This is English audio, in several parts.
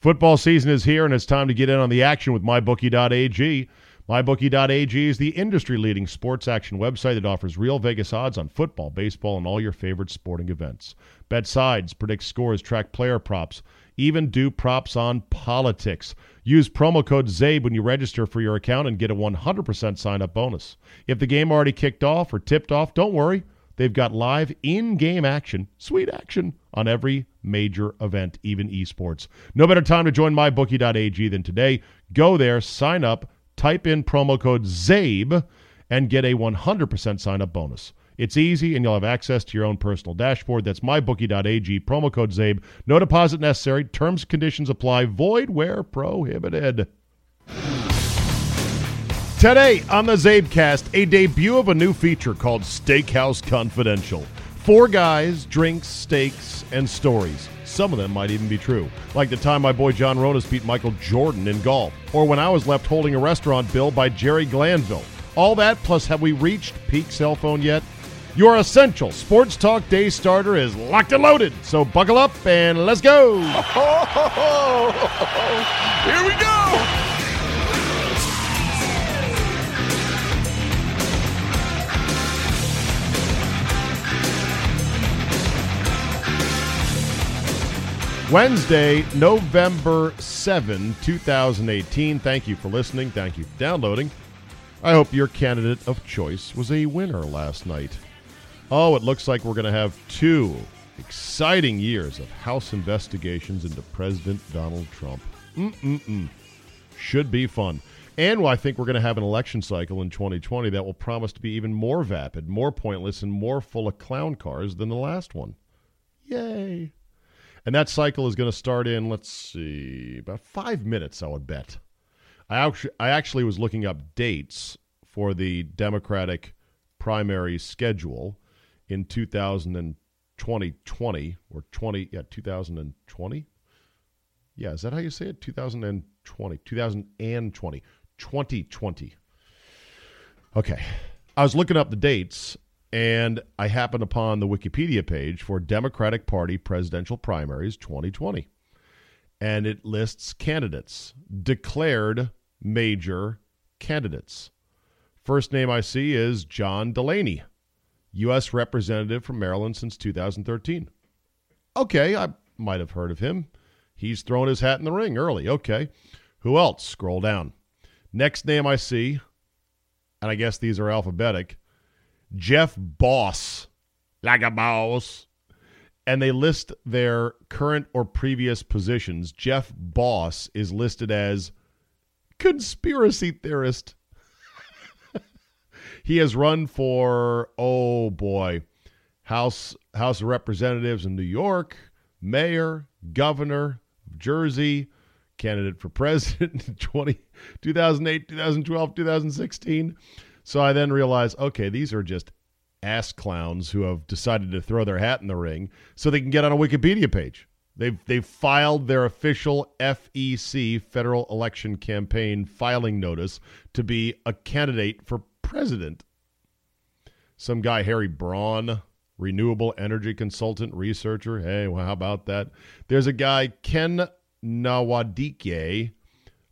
Football season is here, and it's time to get in on the action with MyBookie.ag. MyBookie.ag is the industry leading sports action website that offers real Vegas odds on football, baseball, and all your favorite sporting events. Bet sides, predict scores, track player props, even do props on politics. Use promo code CZABE when you register for your account and get a 100% sign up bonus. If the game already kicked off or tipped off, don't worry. They've got live in game action, sweet action, on every major event, even esports. No better time to join mybookie.ag than today. Go there, sign up, type in promo code CZABE, and get a 100% sign up bonus. It's easy, and you'll have access to your own personal dashboard. That's mybookie.ag, promo code CZABE. No deposit necessary. Terms conditions apply. Void where prohibited. Today on the CzabeCast, a debut of a new feature called Steakhouse Confidential. Four guys, drinks, steaks, and stories. Some of them might even be true, like the time my boy John Ronis beat Michael Jordan in golf, or when I was left holding a restaurant bill by Jerry Glanville. All that, plus have we reached peak cell phone yet? Your essential sports talk day starter is locked and loaded, so buckle up and let's go! Here we go! Wednesday, November 7, 2018. Thank you for listening. Thank you for downloading. I hope your candidate of choice was a winner last night. Oh, it looks like we're going to have two exciting years of House investigations into President Donald Trump. Mm-mm-mm. Should be fun. And I think we're going to have an election cycle in 2020 that will promise to be even more vapid, more pointless, and more full of clown cars than the last one. Yay. And that cycle is going to start in, let's see, about five minutes, I would bet. I actually, I actually was looking up dates for the Democratic primary schedule in 2020 or 20, yeah, 2020. Yeah, is that how you say it? 2020, 2020, 2020. Okay. I was looking up the dates and I happened upon the Wikipedia page for Democratic Party presidential primaries 2020. And it lists candidates, declared major candidates. First name I see is John Delaney, U.S. Representative from Maryland since 2013. Okay, I might have heard of him. He's thrown his hat in the ring early. Okay. Who else? Scroll down. Next name I see, and I guess these are alphabetic Jeff Boss, like a boss. And they list their current or previous positions. Jeff Boss is listed as conspiracy theorist. he has run for, oh boy, House House of Representatives in New York, mayor, governor of Jersey, candidate for president in 20, 2008, 2012, 2016. So I then realized, okay, these are just ass clowns who have decided to throw their hat in the ring so they can get on a Wikipedia page. They've they've filed their official FEC Federal Election Campaign filing notice to be a candidate for president. Some guy Harry Braun, renewable energy consultant researcher. Hey, well, how about that? There's a guy Ken Nwadike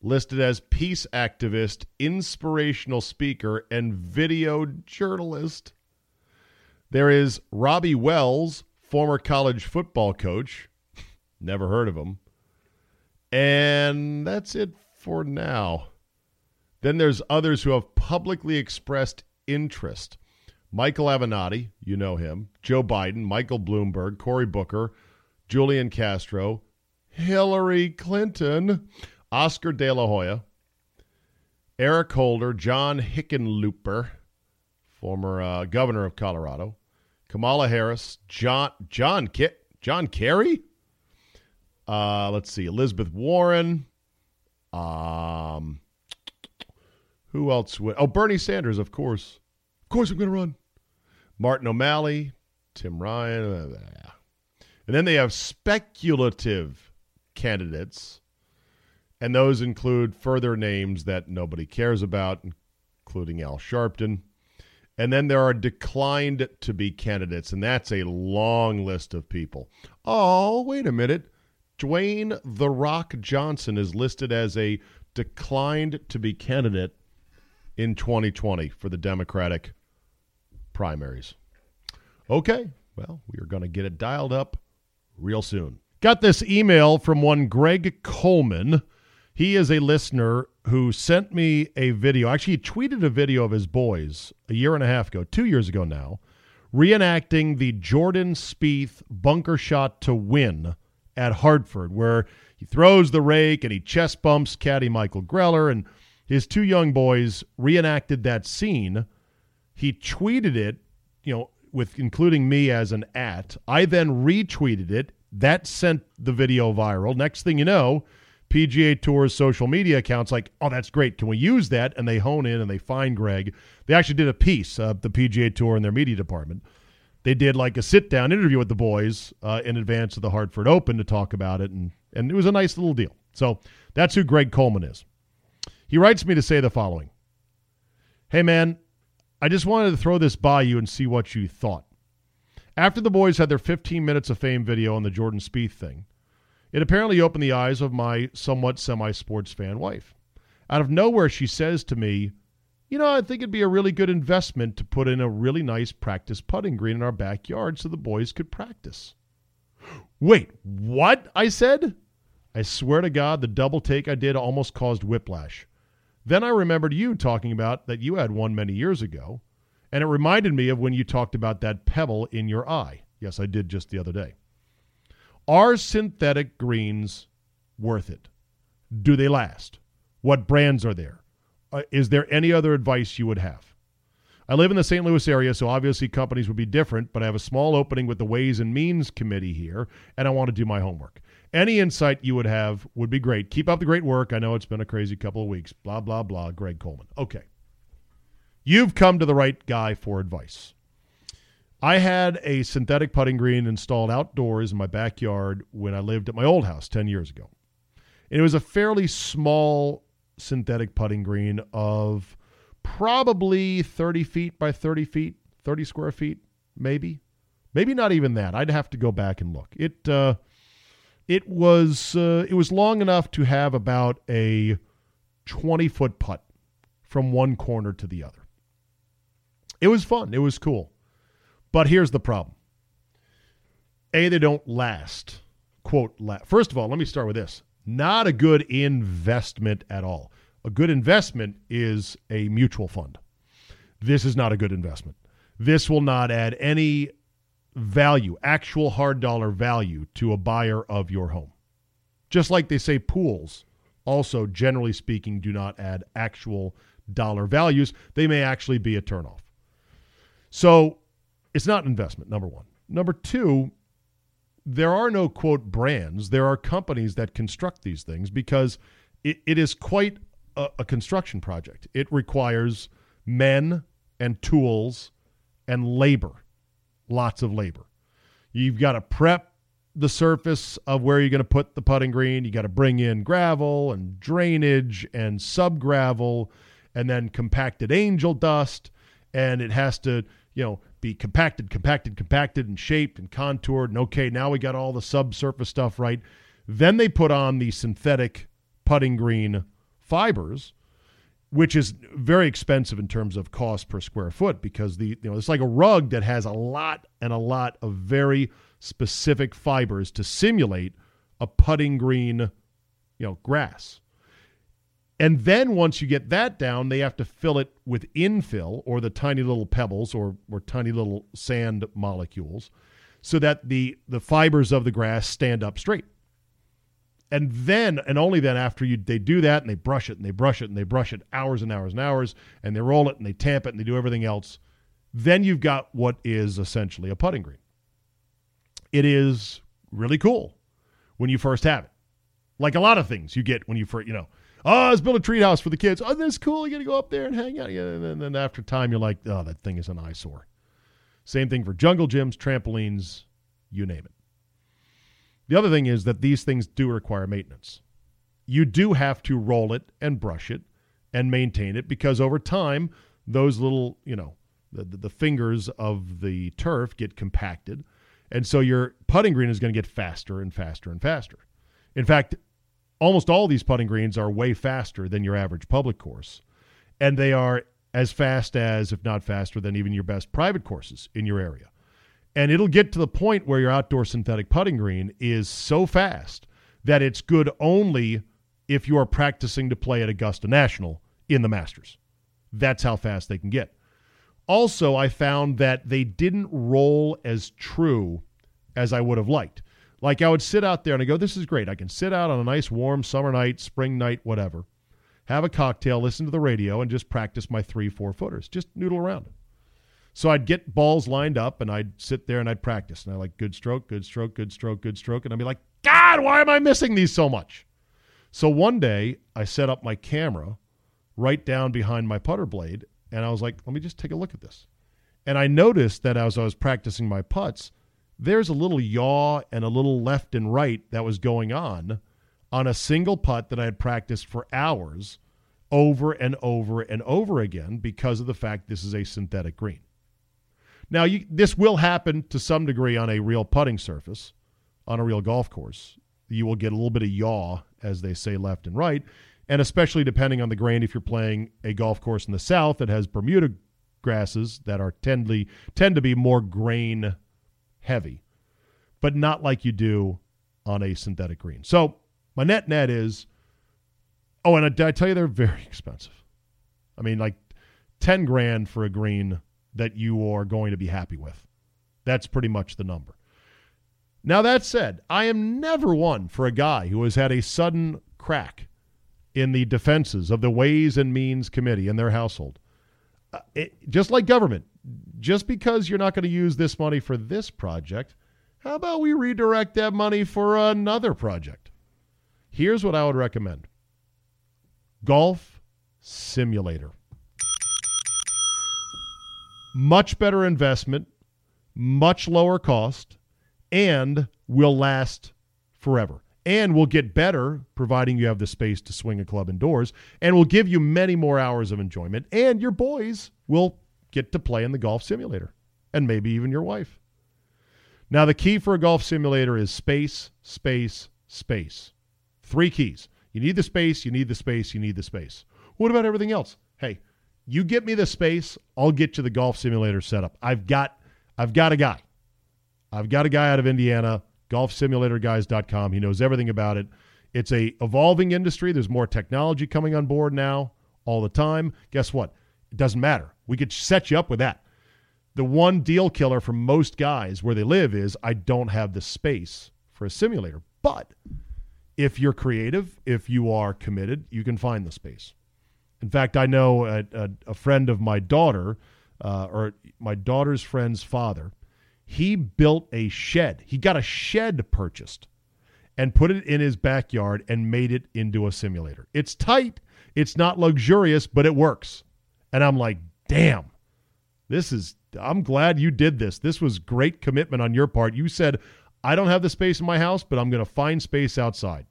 listed as peace activist, inspirational speaker, and video journalist. There is Robbie Wells, former college football coach. Never heard of him. And that's it for now. Then there's others who have publicly expressed interest. Michael Avenatti, you know him, Joe Biden, Michael Bloomberg, Cory Booker, Julian Castro, Hillary Clinton. Oscar De La Hoya, Eric Holder, John Hickenlooper, former uh, governor of Colorado, Kamala Harris, John John John Kerry, Uh, let's see, Elizabeth Warren. Um, who else would? Oh, Bernie Sanders, of course. Of course, I'm going to run. Martin O'Malley, Tim Ryan. Uh, and then they have speculative candidates, and those include further names that nobody cares about, including Al Sharpton. And then there are declined to be candidates, and that's a long list of people. Oh, wait a minute. Dwayne The Rock Johnson is listed as a declined to be candidate in 2020 for the Democratic primaries. Okay, well, we are going to get it dialed up real soon. Got this email from one Greg Coleman. He is a listener who sent me a video. Actually, he tweeted a video of his boys a year and a half ago, two years ago now, reenacting the Jordan Spieth bunker shot to win at Hartford, where he throws the rake and he chest bumps caddy Michael Greller, and his two young boys reenacted that scene. He tweeted it, you know, with including me as an at. I then retweeted it. That sent the video viral. Next thing you know, PGA Tour's social media accounts like, oh, that's great. Can we use that? And they hone in and they find Greg. They actually did a piece, uh, the PGA Tour and their media department. They did like a sit down interview with the boys uh, in advance of the Hartford Open to talk about it, and and it was a nice little deal. So that's who Greg Coleman is. He writes me to say the following: Hey man, I just wanted to throw this by you and see what you thought. After the boys had their 15 minutes of fame video on the Jordan Spieth thing, it apparently opened the eyes of my somewhat semi sports fan wife. Out of nowhere, she says to me, You know, I think it'd be a really good investment to put in a really nice practice putting green in our backyard so the boys could practice. Wait, what? I said. I swear to God, the double take I did almost caused whiplash. Then I remembered you talking about that you had one many years ago, and it reminded me of when you talked about that pebble in your eye. Yes, I did just the other day. Are synthetic greens worth it? Do they last? What brands are there? Uh, is there any other advice you would have? I live in the St. Louis area, so obviously companies would be different, but I have a small opening with the Ways and Means Committee here, and I want to do my homework. Any insight you would have would be great. Keep up the great work. I know it's been a crazy couple of weeks. Blah, blah, blah. Greg Coleman. Okay. You've come to the right guy for advice. I had a synthetic putting green installed outdoors in my backyard when I lived at my old house 10 years ago. And it was a fairly small synthetic putting green of probably 30 feet by 30 feet, 30 square feet, maybe. Maybe not even that. I'd have to go back and look. It uh, it was uh, it was long enough to have about a 20 foot putt from one corner to the other. It was fun. It was cool. But here's the problem. A, they don't last. Quote, la- first of all, let me start with this. Not a good investment at all. A good investment is a mutual fund. This is not a good investment. This will not add any value, actual hard dollar value to a buyer of your home. Just like they say pools also, generally speaking, do not add actual dollar values. They may actually be a turnoff. So it's not an investment, number one. Number two, there are no quote brands. There are companies that construct these things because it, it is quite a, a construction project. It requires men and tools and labor, lots of labor. You've got to prep the surface of where you're going to put the putting green. You got to bring in gravel and drainage and sub gravel and then compacted angel dust. And it has to, you know, be compacted, compacted, compacted, and shaped and contoured. And okay, now we got all the subsurface stuff right. Then they put on the synthetic putting green fibers, which is very expensive in terms of cost per square foot because the you know it's like a rug that has a lot and a lot of very specific fibers to simulate a putting green, you know, grass. And then once you get that down, they have to fill it with infill or the tiny little pebbles or, or tiny little sand molecules so that the, the fibers of the grass stand up straight. And then, and only then, after you they do that and they brush it and they brush it and they brush it hours and hours and hours and they roll it and they tamp it and they do everything else, then you've got what is essentially a putting green. It is really cool when you first have it. Like a lot of things you get when you first, you know, oh, let's build a treehouse for the kids. Oh, that's cool. You got to go up there and hang out. And then after time, you're like, oh, that thing is an eyesore. Same thing for jungle gyms, trampolines, you name it. The other thing is that these things do require maintenance. You do have to roll it and brush it and maintain it because over time, those little, you know, the, the fingers of the turf get compacted. And so your putting green is going to get faster and faster and faster. In fact, almost all these putting greens are way faster than your average public course. And they are as fast as, if not faster, than even your best private courses in your area. And it'll get to the point where your outdoor synthetic putting green is so fast that it's good only if you are practicing to play at Augusta National in the Masters. That's how fast they can get. Also, I found that they didn't roll as true as I would have liked. Like I would sit out there and I go, this is great. I can sit out on a nice warm summer night, spring night, whatever, have a cocktail, listen to the radio, and just practice my three, four footers. Just noodle around. So I'd get balls lined up and I'd sit there and I'd practice. And I like good stroke, good stroke, good stroke, good stroke. And I'd be like, God, why am I missing these so much? So one day I set up my camera right down behind my putter blade and I was like, let me just take a look at this. And I noticed that as I was practicing my putts, there's a little yaw and a little left and right that was going on on a single putt that I had practiced for hours over and over and over again because of the fact this is a synthetic green. Now, you, this will happen to some degree on a real putting surface, on a real golf course. You will get a little bit of yaw, as they say, left and right, and especially depending on the grain, if you're playing a golf course in the south that has Bermuda grasses that are tendly, tend to be more grain heavy, but not like you do on a synthetic green. So my net net is, oh, and I, I tell you they're very expensive. I mean, like ten grand for a green that you are going to be happy with. That's pretty much the number. Now that said, I am never one for a guy who has had a sudden crack in the defenses of the Ways and Means Committee and their household. Uh, it, just like government, just because you're not going to use this money for this project, how about we redirect that money for another project? Here's what I would recommend Golf Simulator. Much better investment, much lower cost, and will last forever. And will get better, providing you have the space to swing a club indoors, and will give you many more hours of enjoyment. And your boys will get to play in the golf simulator, and maybe even your wife. Now, the key for a golf simulator is space, space, space. Three keys. You need the space, you need the space, you need the space. What about everything else? Hey, you get me the space, I'll get you the golf simulator setup. I've got I've got a guy. I've got a guy out of Indiana, golfsimulatorguys.com. He knows everything about it. It's a evolving industry. There's more technology coming on board now all the time. Guess what? It doesn't matter. We could set you up with that. The one deal killer for most guys where they live is I don't have the space for a simulator. But if you're creative, if you are committed, you can find the space. In fact, I know a, a, a friend of my daughter, uh, or my daughter's friend's father, he built a shed. He got a shed purchased and put it in his backyard and made it into a simulator. It's tight, it's not luxurious, but it works. And I'm like, damn, this is, I'm glad you did this. This was great commitment on your part. You said, I don't have the space in my house, but I'm going to find space outside.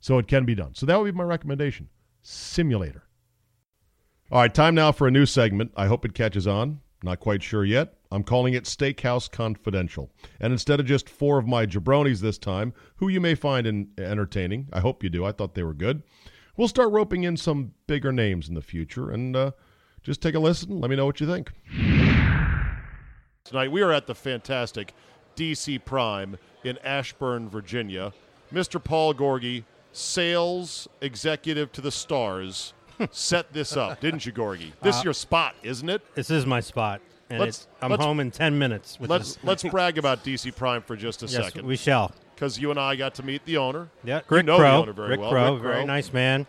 So it can be done. So that would be my recommendation simulator. All right, time now for a new segment. I hope it catches on. Not quite sure yet. I'm calling it Steakhouse Confidential. And instead of just four of my jabronis this time, who you may find in, entertaining, I hope you do. I thought they were good. We'll start roping in some bigger names in the future and uh, just take a listen. Let me know what you think. Tonight, we are at the fantastic DC Prime in Ashburn, Virginia. Mr. Paul Gorgie, sales executive to the stars, set this up, didn't you, Gorgie? This uh, is your spot, isn't it? This is my spot. And let's, I'm let's, home in 10 minutes. let's let's brag about DC Prime for just a yes, second. we shall. Because you and I got to meet the owner. Yeah, you Rick know Crow. the owner very Rick well. Crow, Rick very nice man.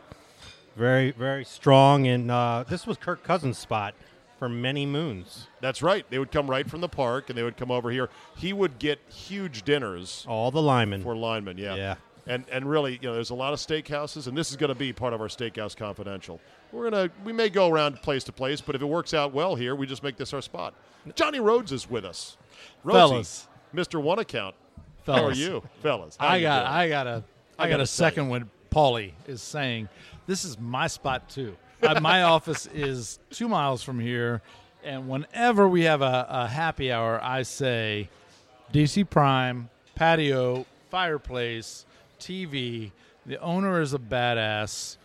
Very, very strong. And uh, this was Kirk Cousins' spot for many moons. That's right. They would come right from the park and they would come over here. He would get huge dinners All the linemen. for linemen. Yeah. Yeah. And and really, you know, there's a lot of steakhouses, and this is going to be part of our Steakhouse Confidential. We're gonna we may go around place to place, but if it works out well here, we just make this our spot. Johnny Rhodes is with us. Rhodesy, Fellas. Mr. One Account. Fellas. How are you, fellas? How I got doing? I got a I I got a second when Paulie is saying this is my spot too. Uh, my office is two miles from here, and whenever we have a, a happy hour, I say DC Prime patio, fireplace, TV. The owner is a badass.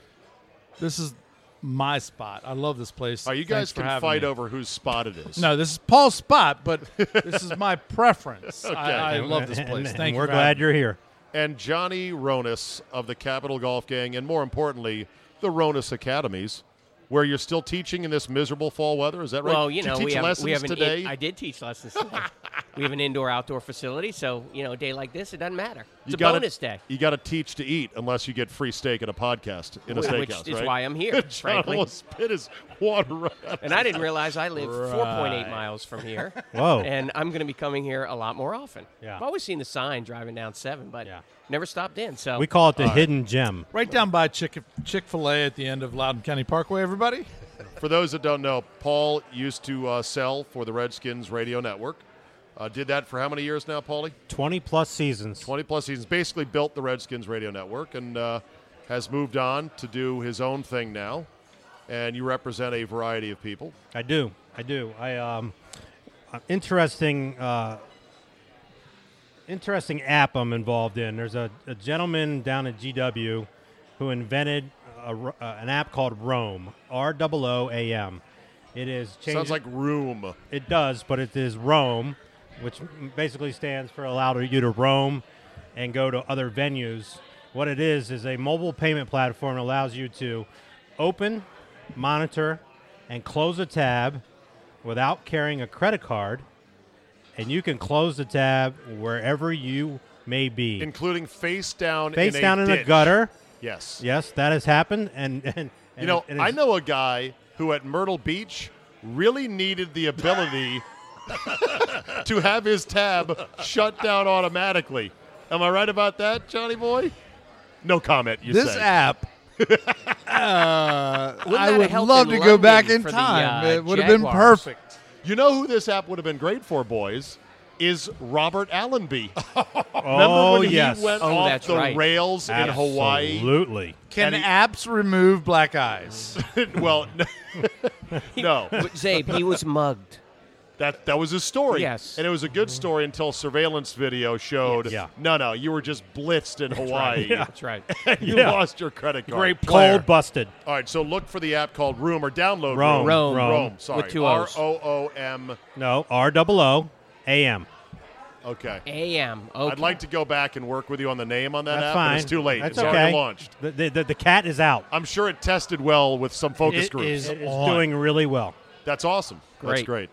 This is my spot. I love this place. All right, you guys for can fight me. over whose spot it is. No, this is Paul's spot, but this is my preference. Okay. I, I love this and- place. and Thank you. we're glad you're here. and Johnny Ronis of the Capital Golf Gang, and more importantly, the Ronis Academies, where you're still teaching in this miserable fall weather. Is that right? Well, you Did know, teach we have, lessons we have an today. In, I did teach lessons today. we have an indoor-outdoor facility, so you know, a day like this, it doesn't matter. It's you a gotta, bonus day, You got to teach to eat, unless you get free steak at a podcast in a steakhouse, which is right? why I'm here, John frankly. almost spit his water right. And I didn't realize I live 4.8 miles from here. Whoa. And I'm going to be coming here a lot more often. Yeah. I've always seen the sign driving down seven, but Yeah. Never stopped in. So We call it the hidden gem. Right down by Chick Chick Fil A at the end of Loudoun County Parkway. Everybody. For those that don't know, Paul used to uh, sell for the Redskins radio network. Uh, did that for how many years now, Paulie? 20 plus seasons. 20 plus seasons. Basically built the Redskins radio network and uh, has moved on to do his own thing now. And you represent a variety of people. I do. I do. I um, uh, interesting, uh, interesting app I'm involved in. There's a, a gentleman down at GW who invented a, uh, an app called Roam. R O O A M. It is Sounds like room. It does, but it is roam, which basically stands for allow you to roam and go to other venues. What it is is a mobile payment platform that allows you to open, monitor, and close a tab without carrying a credit card, and you can close the tab wherever you may be. including face down Face in a down in the ditch. gutter. Yes. Yes, that has happened, and, and, and You know, it- it I know a guy who at Myrtle Beach really needed the ability to have his tab shut down automatically. Am I right about that, Johnny boy? No comment. You this say. app. uh, I would love in to go back in for the, time. uh, it would have been perfect. You know who this app would have been great for, boys? Is Robert Allenby. Remember Oh when yes, he went Oh, off that's the right. rails in Hawaii? Absolutely. Can And he- apps remove black eyes? well, no. But Czabe, he was mugged. That that was his story. Yes. And it was a good story until surveillance video showed Yeah. no no, you were just blitzed in Hawaii. Yeah, That's right. you Yeah. lost your credit card. Great player. Cold busted. All right, so look for the app called Room or download Roam. Roam. Roam. Roam. sorry. With two R O's. O O M. No, R O O A M. Okay. AM. Okay. I'd like to go back and work with you on the name on that That's app, fine. but it's too late. That's it's okay. already launched. The, the, the, the cat is out. I'm sure it tested well with some focus It groups. is- It is on. doing really well. That's awesome. That's Great.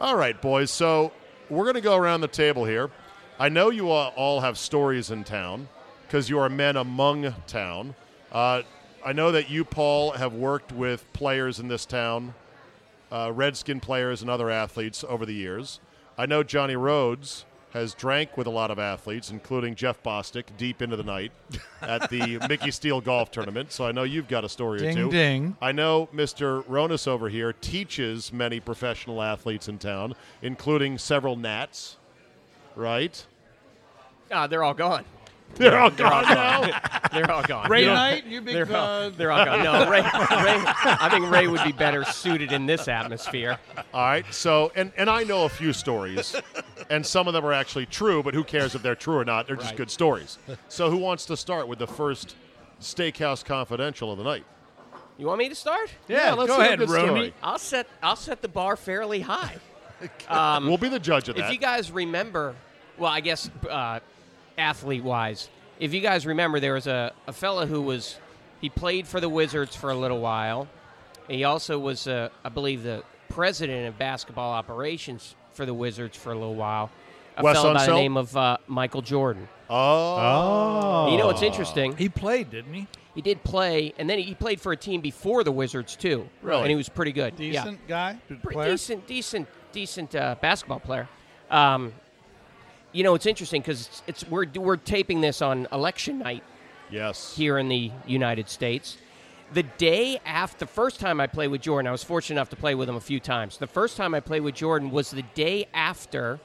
All right, boys. So we're going to go around the table here. I know you all- all have stories in town because you are men among town. Uh, I know that you, Paul, have worked with players in this town, uh, Redskin players and other athletes over the years. I know Johnny Rhodes has drank with a lot of athletes, including Jeff Bostic, deep into the night at the Mickey Steele Golf Tournament. So I know you've got a story or Ding, two. ding. I know Mr. Ronis over here teaches many professional athletes in town, including several Nats, right? Ah, they're all gone. They're all gone now. They're all gone. Ray You know, Knight, you big. They're all, uh, they're all gone. No, Ray, Ray. I think Ray would be better suited in this atmosphere. All right. So, and, and I know a few stories, and some of them are actually true, but who cares if they're true or not? They're just Right. good stories. So, who wants to start with the first Steakhouse Confidential of the night? You want me to start? yeah, let's go hear a ahead, good Rony. story. I'll set I'll set the bar fairly high. we'll be the judge of that. If you guys remember, well, I guess uh, athlete wise, if you guys remember, there was a, a fella who was he played for the Wizards for a little while. He also was, uh, I believe, the president of basketball operations for the Wizards for a little while. A Wes fellow by the Unseld? name of uh, Michael Jordan. oh, Oh. You know what's interesting? He played, didn't he? He did play, and then he played for a team before the Wizards too. Really? and he was pretty good. Yeah. Decent guy, good pretty player. decent, decent, decent uh, basketball player. Um, you know, it's interesting because it's, it's we're we're taping this on election night Yes. here in the United States. The day after, the first time I played with Jordan, I was fortunate enough to play with him a few times. The first time I played with Jordan was the day after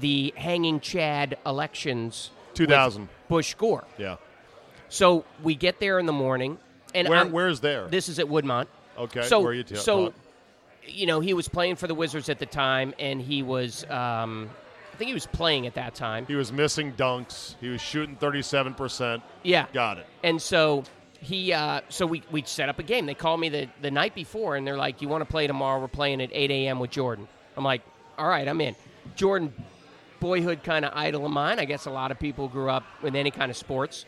the Hanging Chad elections. 2000. Bush Gore. Yeah. So we get there in the morning, and Where, where's there? this is at Woodmont. okay. So, where you ta- so, taught? you know, he was playing for the Wizards at the time, and he was, um, think he was playing at that time. He was missing dunks. He was shooting 37%. Yeah, Got it. and so he, uh, so we we set up a game. They called me the the night before, and they're like, "You want to play tomorrow? We're playing at 8 a.m. with Jordan." I'm like, "All right, I'm in." Jordan, boyhood kind of idol of mine. I guess a lot of people grew up with any kind of sports.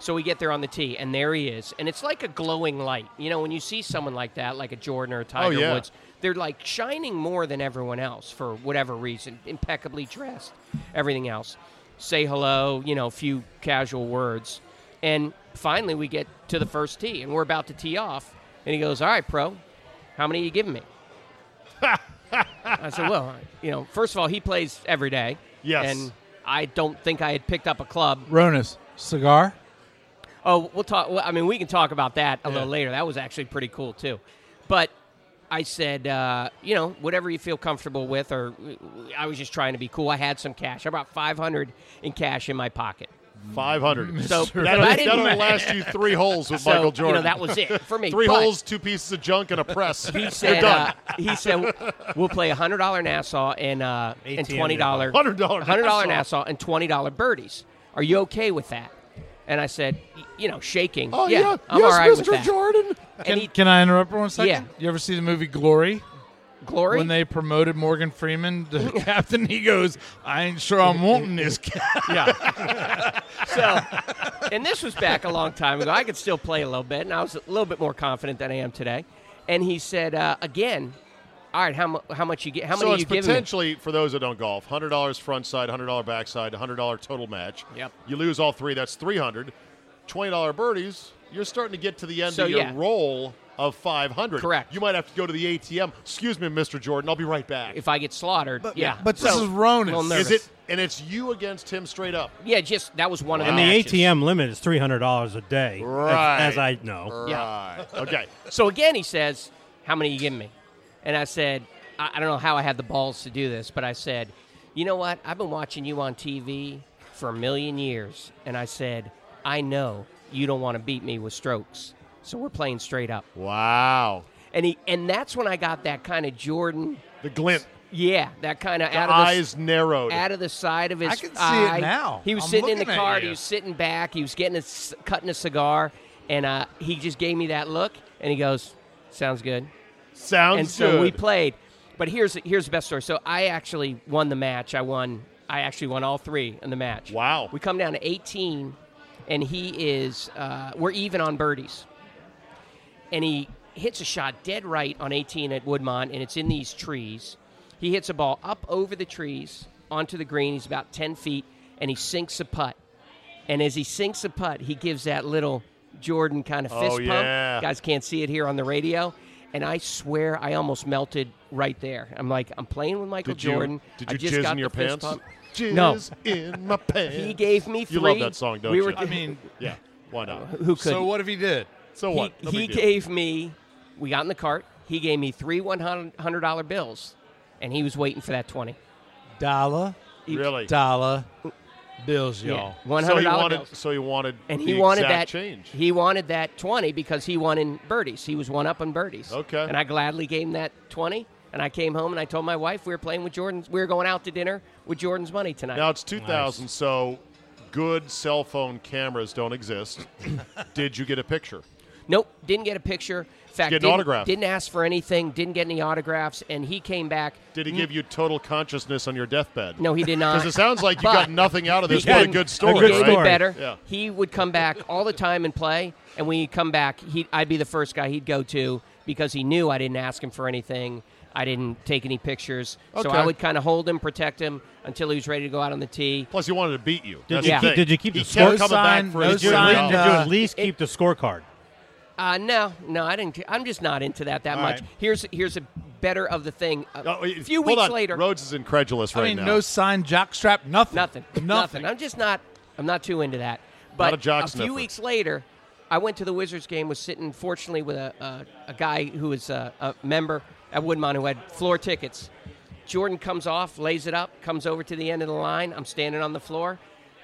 So we get there on the tee, and there he is, and it's like a glowing light. You know, when you see someone like that, like a Jordan or a Tiger yeah. Woods, they're like shining more than everyone else for whatever reason. Impeccably dressed, everything else. Say hello, you know, a few casual words, and finally we get to the first tee, and we're about to tee off, and he goes, "All right, pro, how many are you giving me?" I said, "Well, you know, first of all, he plays every day, Yes. and I don't think I had picked up a club Ronis, cigar. Oh, we'll talk. Well, I mean, we can talk about that a Yeah. little later. That was actually pretty cool too. But I said, uh, you know, whatever you feel comfortable with, or I was just trying to be cool. I had some cash. I brought five hundred in cash in my pocket. 500. So That'll, I didn't- that'll last you three holes with So Michael you Jordan. know that was it for me. Three But holes, two pieces of junk, and a press. He You're said, done. uh, he said, we'll play a hundred dollar Nassau and uh, and ATM twenty dollar $100 hundred dollar Nassau. Nassau and twenty dollar birdies. Are you okay with that? And I said, you know, shaking. oh, yeah, yeah. I'm yes, all right Mr. with that. Jordan. Can, he, can I interrupt for one second? Yeah. You ever see the movie Glory? Glory. When they promoted Morgan Freeman to captain, he goes, "I ain't sure I'm wanting this guy." Yeah. so, and this was back a long time ago. I could still play a little bit, and I was a little bit more confident than I am today. And he said, uh, again, all right, how, mu- how much you get? How so many it's you giving me? potentially for those that don't golf, hundred dollars front side, hundred dollar backside, hundred dollar total match. Yep. You lose all three, that's three hundred. Twenty dollar birdies. You're starting to get to the end So, of your yeah. roll of five hundred. Correct. You might have to go to the ATM. Excuse me, Mr. Jordan. I'll be right back. If I get slaughtered, yeah. But this So, is Ronan. Is it? And it's you against him straight up. Yeah, just that was one of the And the the matches. ATM limit is three hundred dollars a day, as- Right. as, I know. Yeah. Okay. So again, he says, "How many are you giving me?" And I said, I, "I don't know how I had the balls to do this, but I said, you know what? I've been watching you on TV for a million years, and I said, I know you don't want to beat me with strokes, so we're playing straight up." Wow. And he, and that's when I got that kind of Jordan, The glint. yeah, that kind of The out of the eyes narrowed. out of the side of his I can see it now. He was I'm sitting in the car. He was sitting back. He was getting a, c- cutting a cigar, and uh, he just gave me that look, and he goes, "Sounds good." Sounds and so good. we played. But here's here's the best story. So I actually won the match. I won. I actually won all three in the match. Wow. We come down to 18, and he is. Uh, we're even on birdies, and he hits a shot dead right on 18 at Woodmont, and it's in these trees. He hits a ball up over the trees onto the green. He's about 10 feet, and he sinks a putt. And as he sinks a putt, he gives that little Jordan kind of Oh, fist pump. yeah. Guys can't see it here on the radio. And I swear I almost melted right there. I'm like, I'm playing with Michael Did you, Jordan. Did I you just jizz got in your pants? Jizz No. in my pants. He gave me three. You love that song, don't we you? Were, I mean, yeah. Why not? who could? so what if he did? So what? He, No he gave me. We got in the cart. He gave me three one hundred dollar bills, and he was waiting for that twenty. Dollar, He- really. dollar bills, Yeah, y'all. one So hundred he wanted. bills. So he wanted. And the he wanted exact that change. He wanted that twenty because he won in birdies. He was one up in birdies. Okay. And I gladly gave him that twenty. And I came home and I told my wife we were playing with Jordan's. We were going out to dinner with Jordan's money tonight. Now it's 2000, so good cell phone cameras don't exist. Did you get a picture? Nope, didn't get a picture. In fact, didn't, autograph. didn't ask for anything. Didn't get any autographs. And he came back. Did he give you total consciousness on your deathbed? No, he did not. Because it sounds like you got nothing out of this He but a good He story, good right? story. better. Yeah. He would come back all the time and play, and when he'd come back, he I'd be the first guy he'd go to because he knew I didn't ask him for anything. I didn't take any pictures, so I would kind of hold him, protect him until he was ready to go out on the tee. Plus, he wanted to beat you. Did you the keep- did you keep he the kept score? coming No back for no Did you, sign, at least, did you uh, at least keep the scorecard? Uh, no, no, I didn't. I'm just not into that that All much. right. Here's here's a better of the thing. A Oh, a few weeks on. later, Rhodes is incredulous I mean, now. no sign, jockstrap, nothing. Nothing. Nothing. I'm just not. I'm not too into that. But a jock few weeks later, I went to the Wizards game. Was sitting, fortunately, with a a, a guy who was a, a member at Woodmont who had floor tickets. Jordan comes off, lays it up, comes over to the end of the line. I'm standing on the floor.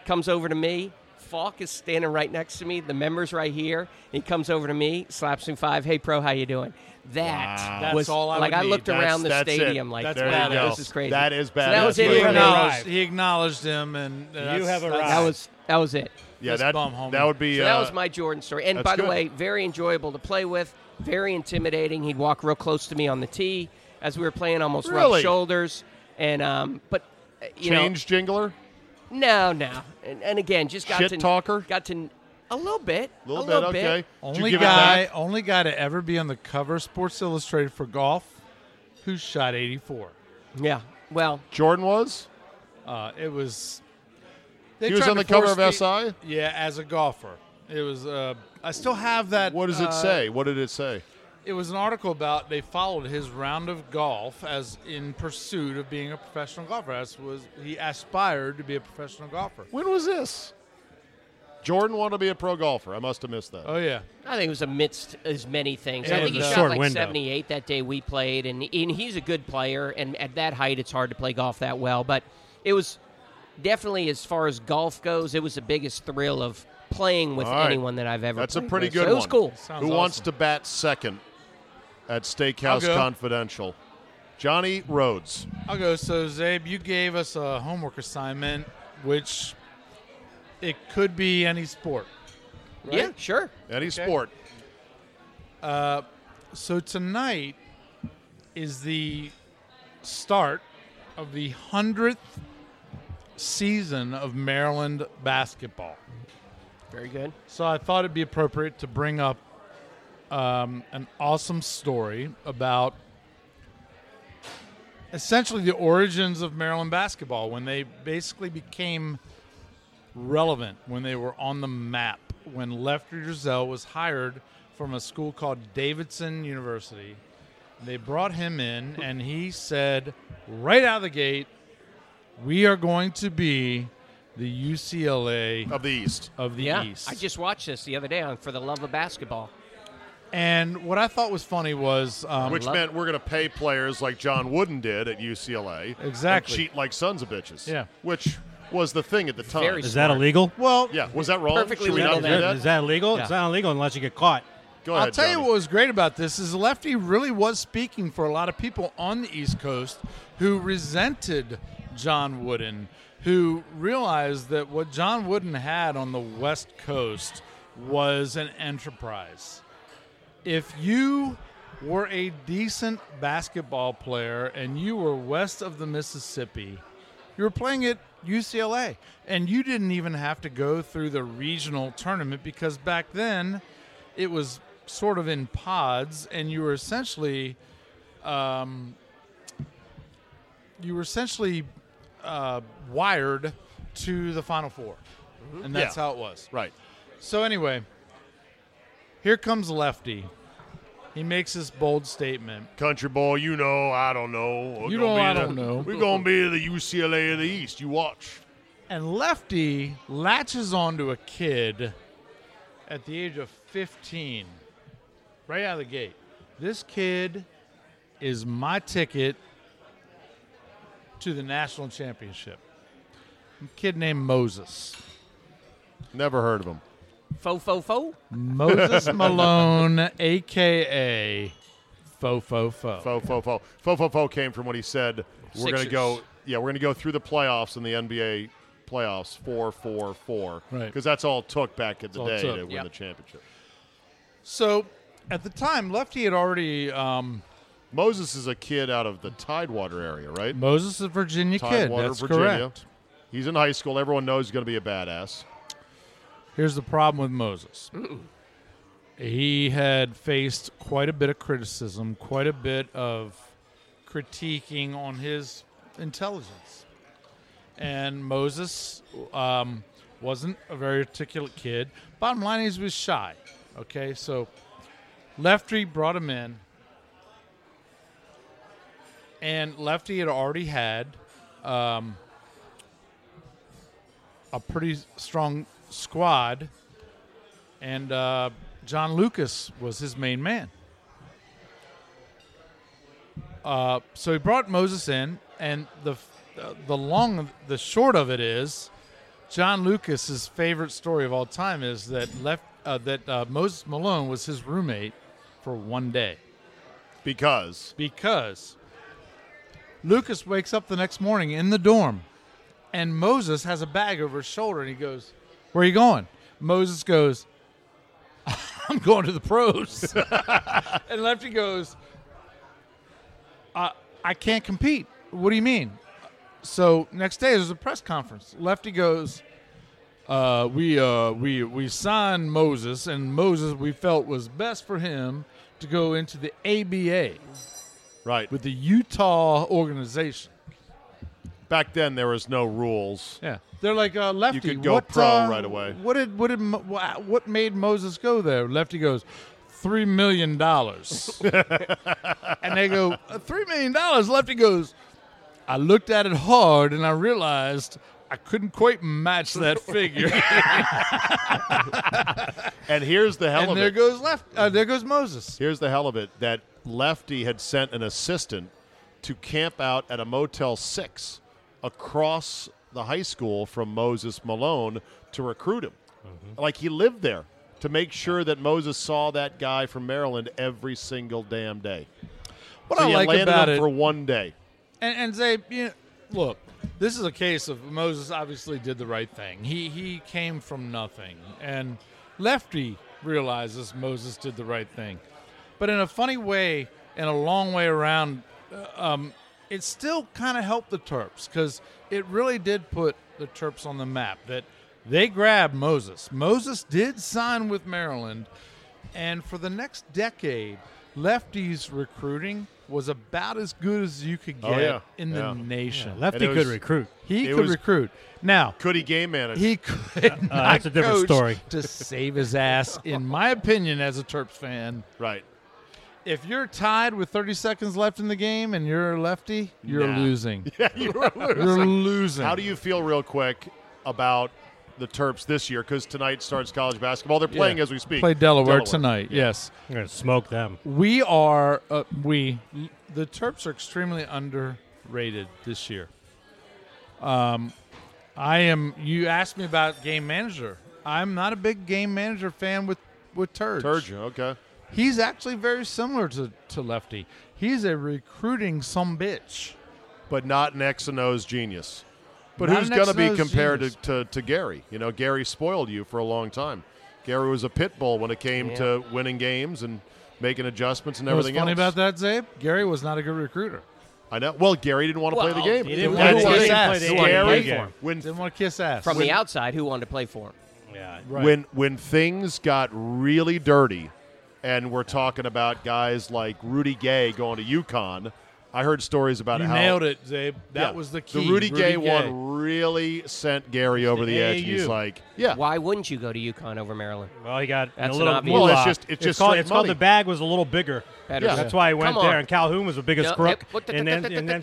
Comes over to me. Falk is standing right next to me. The member's right here. He comes over to me, slaps me five. Hey, pro, how you doing? That That's was all I like would I need. looked That's- around the that's it. stadium like, That's there wow, you this is crazy. That is So bad. that was That's it. what He for it me. is. acknowledged, he acknowledged him, and that's, have a that's- That was that was it. Yeah, Fist that, bump, homie. that would be. So that uh, was my Jordan story. And that's by the good. way, very enjoyable to play with, very intimidating. He'd walk real close to me on the tee as we were playing, almost Really? rub shoulders. And um, but uh, you change jingler. Know, no, no. And, and again, just got Shit to talker? Got to a little bit, A little a bit. little okay. bit. Did Only guy, only guy to ever be on the cover of Sports Illustrated for golf, who shot 84. Yeah. Well, Jordan was. Uh, it was. They He was on the cover of me- SI? Yeah, as a golfer. It was. Uh, I still have that. What does it uh, say? What did it say? It was an article about they followed his round of golf as in pursuit of being a professional golfer. As was he aspired to be a professional golfer. When was this? Jordan wanted to be a pro golfer. I must have missed that. Oh yeah, I think it was amidst as many things. I think he the shot short like window. 78 that day we played, and, and he's a good player. And at that height, it's hard to play golf that well. But it was definitely, as far as golf goes, it was the biggest thrill of playing with All right. anyone that I've ever. That's a pretty with. good So it was cool. Sounds Who wants to bat second at Steakhouse Confidential? Johnny Rhodes. I'll go. So Czabe, you gave us a homework assignment, which it could be any sport. Right? Yeah, sure. Any sport. Uh, so tonight is the start of the hundredth season of Maryland basketball. Very good. So I thought it'd be appropriate to bring up um, an awesome story about essentially the origins of Maryland basketball when they basically became relevant, when they were on the map, when Lefty Driesell was hired from a school called Davidson University. They brought him in, and he said right out of the gate, "We are going to be the UCLA Of the East. of the yeah, East." I just watched this the other day on For the Love of Basketball. And what I thought was funny was um, Which meant we're going to pay players like John Wooden did at UCLA. Exactly. And cheat like sons of bitches. Yeah. Which was the thing at the time. Very Is that illegal? well. Yeah. Was that wrong? Perfectly Should we legal not do then. that? Is that illegal? Yeah. It's not illegal unless you get caught. Go ahead. I'll tell you what was great about this is Lefty really was speaking for a lot of people on the East Coast who resented John Wooden, who realized that what John Wooden had on the West Coast was an enterprise. If you were a decent basketball player and you were west of the Mississippi, you were playing at UCLA, and you didn't even have to go through the regional tournament because back then it was sort of in pods, and you were essentially, um, you were essentially uh, wired to the Final 4 and that's Yeah. how it was. Right. So anyway, here comes Lefty. He makes this bold statement. Country boy, you know, I don't know. We're You know, be I the- don't know. We're going to be the UCLA of the East. You watch. And Lefty latches onto a kid at the age of 15, right out of the gate. This kid is my ticket to the national championship. A kid named Moses. Never heard of him. Fo fo fo. Moses Malone, a.k.a. Fo Fo Fo. Fo fo fo fo fo fo came from what he said. We're going to go. Yeah, we're going to go through the playoffs in the NBA playoffs four four four. Right. Because that's all it took back in the day took. to win Yep. the championship. So at the time, Lefty had already. Um, Moses is a kid out of the Tidewater area, right? Moses is a Virginia kid. Tidewater, That's Virginia. correct. He's in high school. Everyone knows he's going to be a badass. Here's the problem with Moses. He had faced quite a bit of criticism, quite a bit of critiquing on his intelligence. And Moses um, wasn't a very articulate kid. Bottom line is he was shy. Okay, so Lefty brought him in, and Lefty had already had um, a pretty strong squad, and uh, John Lucas was his main man. Uh, so he brought Moses in, and the the long the short of it is, John Lucas's favorite story of all time is that left uh, that uh, Moses Malone was his roommate for one day Because because Lucas wakes up the next morning in the dorm, and Moses has a bag over his shoulder, and he goes, "Where are you going?" Moses goes, "I'm going to the pros," and Lefty goes, uh, "I can't compete." What do you mean? So next day there's a press conference. Lefty goes, uh, "We uh, we we signed Moses, and Moses we felt was best for him to go into the ABA." right with the Utah organization. Back then there was no rules. Yeah, they're like uh, Lefty. You could go what, pro uh, right away. What did what did what made Moses go there? Lefty goes three million dollars, and they go "Uh, three million dollars. Lefty goes. I looked at it hard and I realized I couldn't quite match that figure. And here's the hell and of there it. goes left. Uh, there goes Moses. Here's the hell of it that Lefty had sent an assistant to camp out at a Motel 6 across the high school from Moses Malone to recruit him. Mm-hmm. Like he lived there to make sure that Moses saw that guy from Maryland every single damn day. What so I like about it for one day. And, and say, you know, look, this is a case of Moses obviously did the right thing. He he came from nothing, and Lefty realizes Moses did the right thing. But in a funny way, and a long way around, uh, um, it still kind of helped the Terps because it really did put the Terps on the map. That they grabbed Moses. Moses did sign with Maryland, and for the next decade, Lefty's recruiting was about as good as you could get Oh, yeah. in the Yeah. nation. Lefty And could was- recruit. He could was- recruit. Now Could he game manage? he could not Uh, that's a different coach story. to save his ass. In my opinion, as a Terps fan, right. If you're tied with 30 seconds left in the game and you're a lefty, you're Nah. losing. Yeah, you were losing. You're losing. How do you feel, real quick, about the Terps this year? Because tonight starts college basketball. They're playing Yeah. as we speak. play Delaware, tonight? Yes, I'm gonna smoke them. we are. Uh, we the Terps are extremely underrated this year. Um, I am. You asked me about game manager. I'm not a big game manager fan with with Turge. Turgeon, okay. He's actually very similar to, to Lefty. He's a recruiting some bitch. But not an X and O's genius. But Not who's going to be X and O's compared to, to, to Gary? You know, Gary spoiled you for a long time. Gary was a pit bull when it came to winning games and making adjustments and What's everything funny else. about that, Czabe? Gary was not a good recruiter. I know. Well, Gary didn't want to play the game. he didn't That's want to kiss ass. He He wanted to Gary, play for him. when Didn't want to kiss ass. From the outside, who wanted to play for him? Yeah. Right. when when things got really dirty, and we're talking about guys like Rudy Gay going to UConn. I heard stories about you how nailed it, Czabe. That Yeah. was the key. The Rudy, Gay, one really sent Gary over the, the edge. He's like, yeah, Why wouldn't you go to UConn over Maryland? Well, he got That's a little Well, it's just- it's just called, straight it's called the bag was a little bigger. Yeah. That's why he went there, and Calhoun was the biggest crook yep. in, in,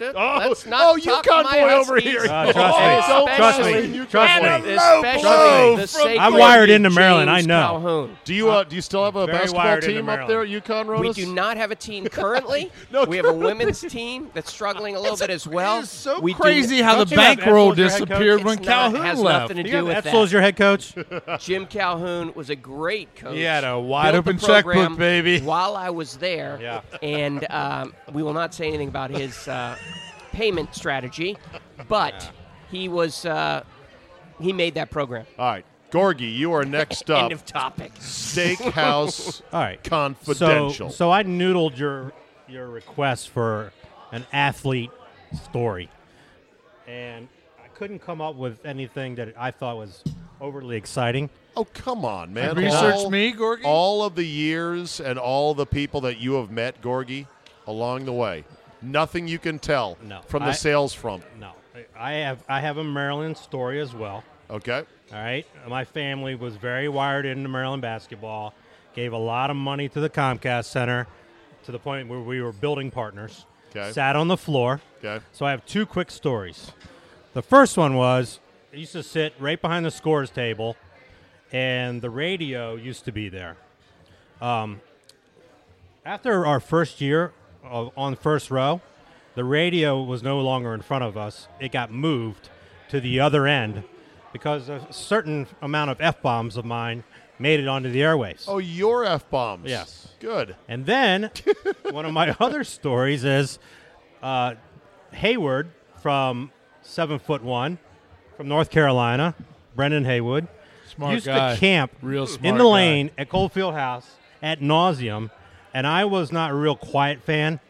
in Oh, Let's not oh, talk UConn boy over Huskies. here. Uh, trust And me. Trust me. Trust me. Especially blow the from sacred I'm wired into Maryland, I know. Calhoun. Do you uh, do you still have a Very basketball team up there at UConn, We do not have a team currently. No, we have a women's team that's struggling a little bit as well. It's so we crazy how Don't the bankroll Edsel as your head coach? disappeared when not- Calhoun has left. nothing to do with Edsel that. as your head coach. Jim Calhoun was a great coach. He had a wide open checkbook, baby. While I was there, Yeah. and um, we will not say anything about his uh, payment strategy, but he was uh, he made that program. All right, Gorgie, you are next up. End of topic. Steakhouse All right. Confidential. So, so I noodled your your request for an athlete story, and I couldn't come up with anything that I thought was overly exciting. oh, come on, man. Research all, me, Gorgie. All of the years and all the people that you have met, Gorgie, along the way? Nothing you can tell No. from the I- sales front. No, I have I have a Maryland story as well. Okay. All right, my family was very wired into Maryland basketball. Gave a lot of money to the Comcast Center, to the point where we were building partners. Okay. Sat on the floor. Okay. So I have two quick stories. The first one was I used to sit right behind the scores table, and the radio used to be there. Um, after our first year on first row, the radio was no longer in front of us. It got moved to the other end because a certain amount of f bombs of mine made it onto the airways. Oh, your f bombs. Yes. Good. And then one of my other stories is uh, Hayward from seven foot one from North Carolina, Brendan Haywood, Smart used guy. to camp Real smart in the guy. lane at Cole Field House at nauseum, and I was not a real quiet fan,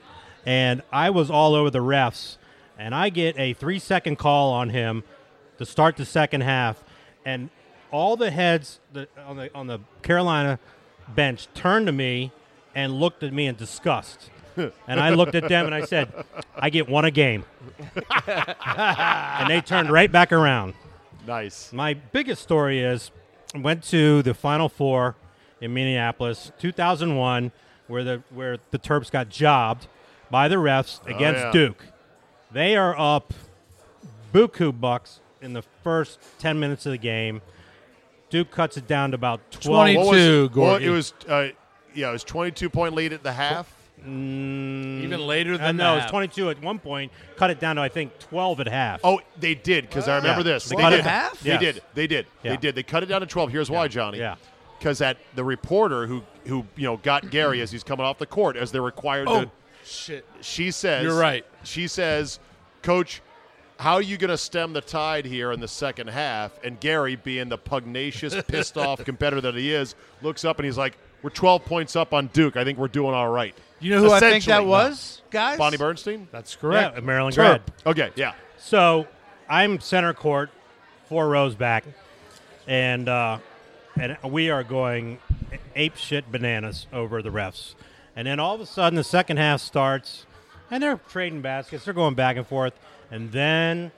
and I was all over the refs, and I get a three second call on him to start the second half, and all the heads on the on the Carolina bench turned to me and looked at me in disgust. and I looked at them and I said, I get one a game. and they turned right back around. Nice. My biggest story is I went to the Final Four in Minneapolis, 2001, where the where the Terps got jobbed by the refs against yeah. Duke. They are up buku bucks in the first 10 minutes of the game. Duke cuts it down to about 12. 20 What was Two, it? Well, it was. Uh, yeah, it was 22 point lead at the half. Even later Uh, than no, it was 22 at one point. Cut it down to I think 12 at half. Oh, they did because I remember Yeah. this. They They, cut did. it half? They Yes. did. They did. Yeah. They did. They cut it down to 12. Here's why, Johnny. Yeah. Because at the reporter who who you know got Gary as he's coming off the court as they're required Oh, to. shit. She says. You're right. She says, Coach. How are you going to stem the tide here in the second half? And Gary, being the pugnacious, pissed off competitor that he is, looks up and he's like, "We're 12 points up on Duke. I think we're doing all right." You know who I think that was, guys? Bonnie Bernstein. That's correct. a Maryland Terp. grad. Okay, yeah. So I'm center court, four rows back, and uh, and we are going ape shit bananas over the refs. And then all of a sudden, the second half starts, and they're trading baskets. They're going back and forth, and then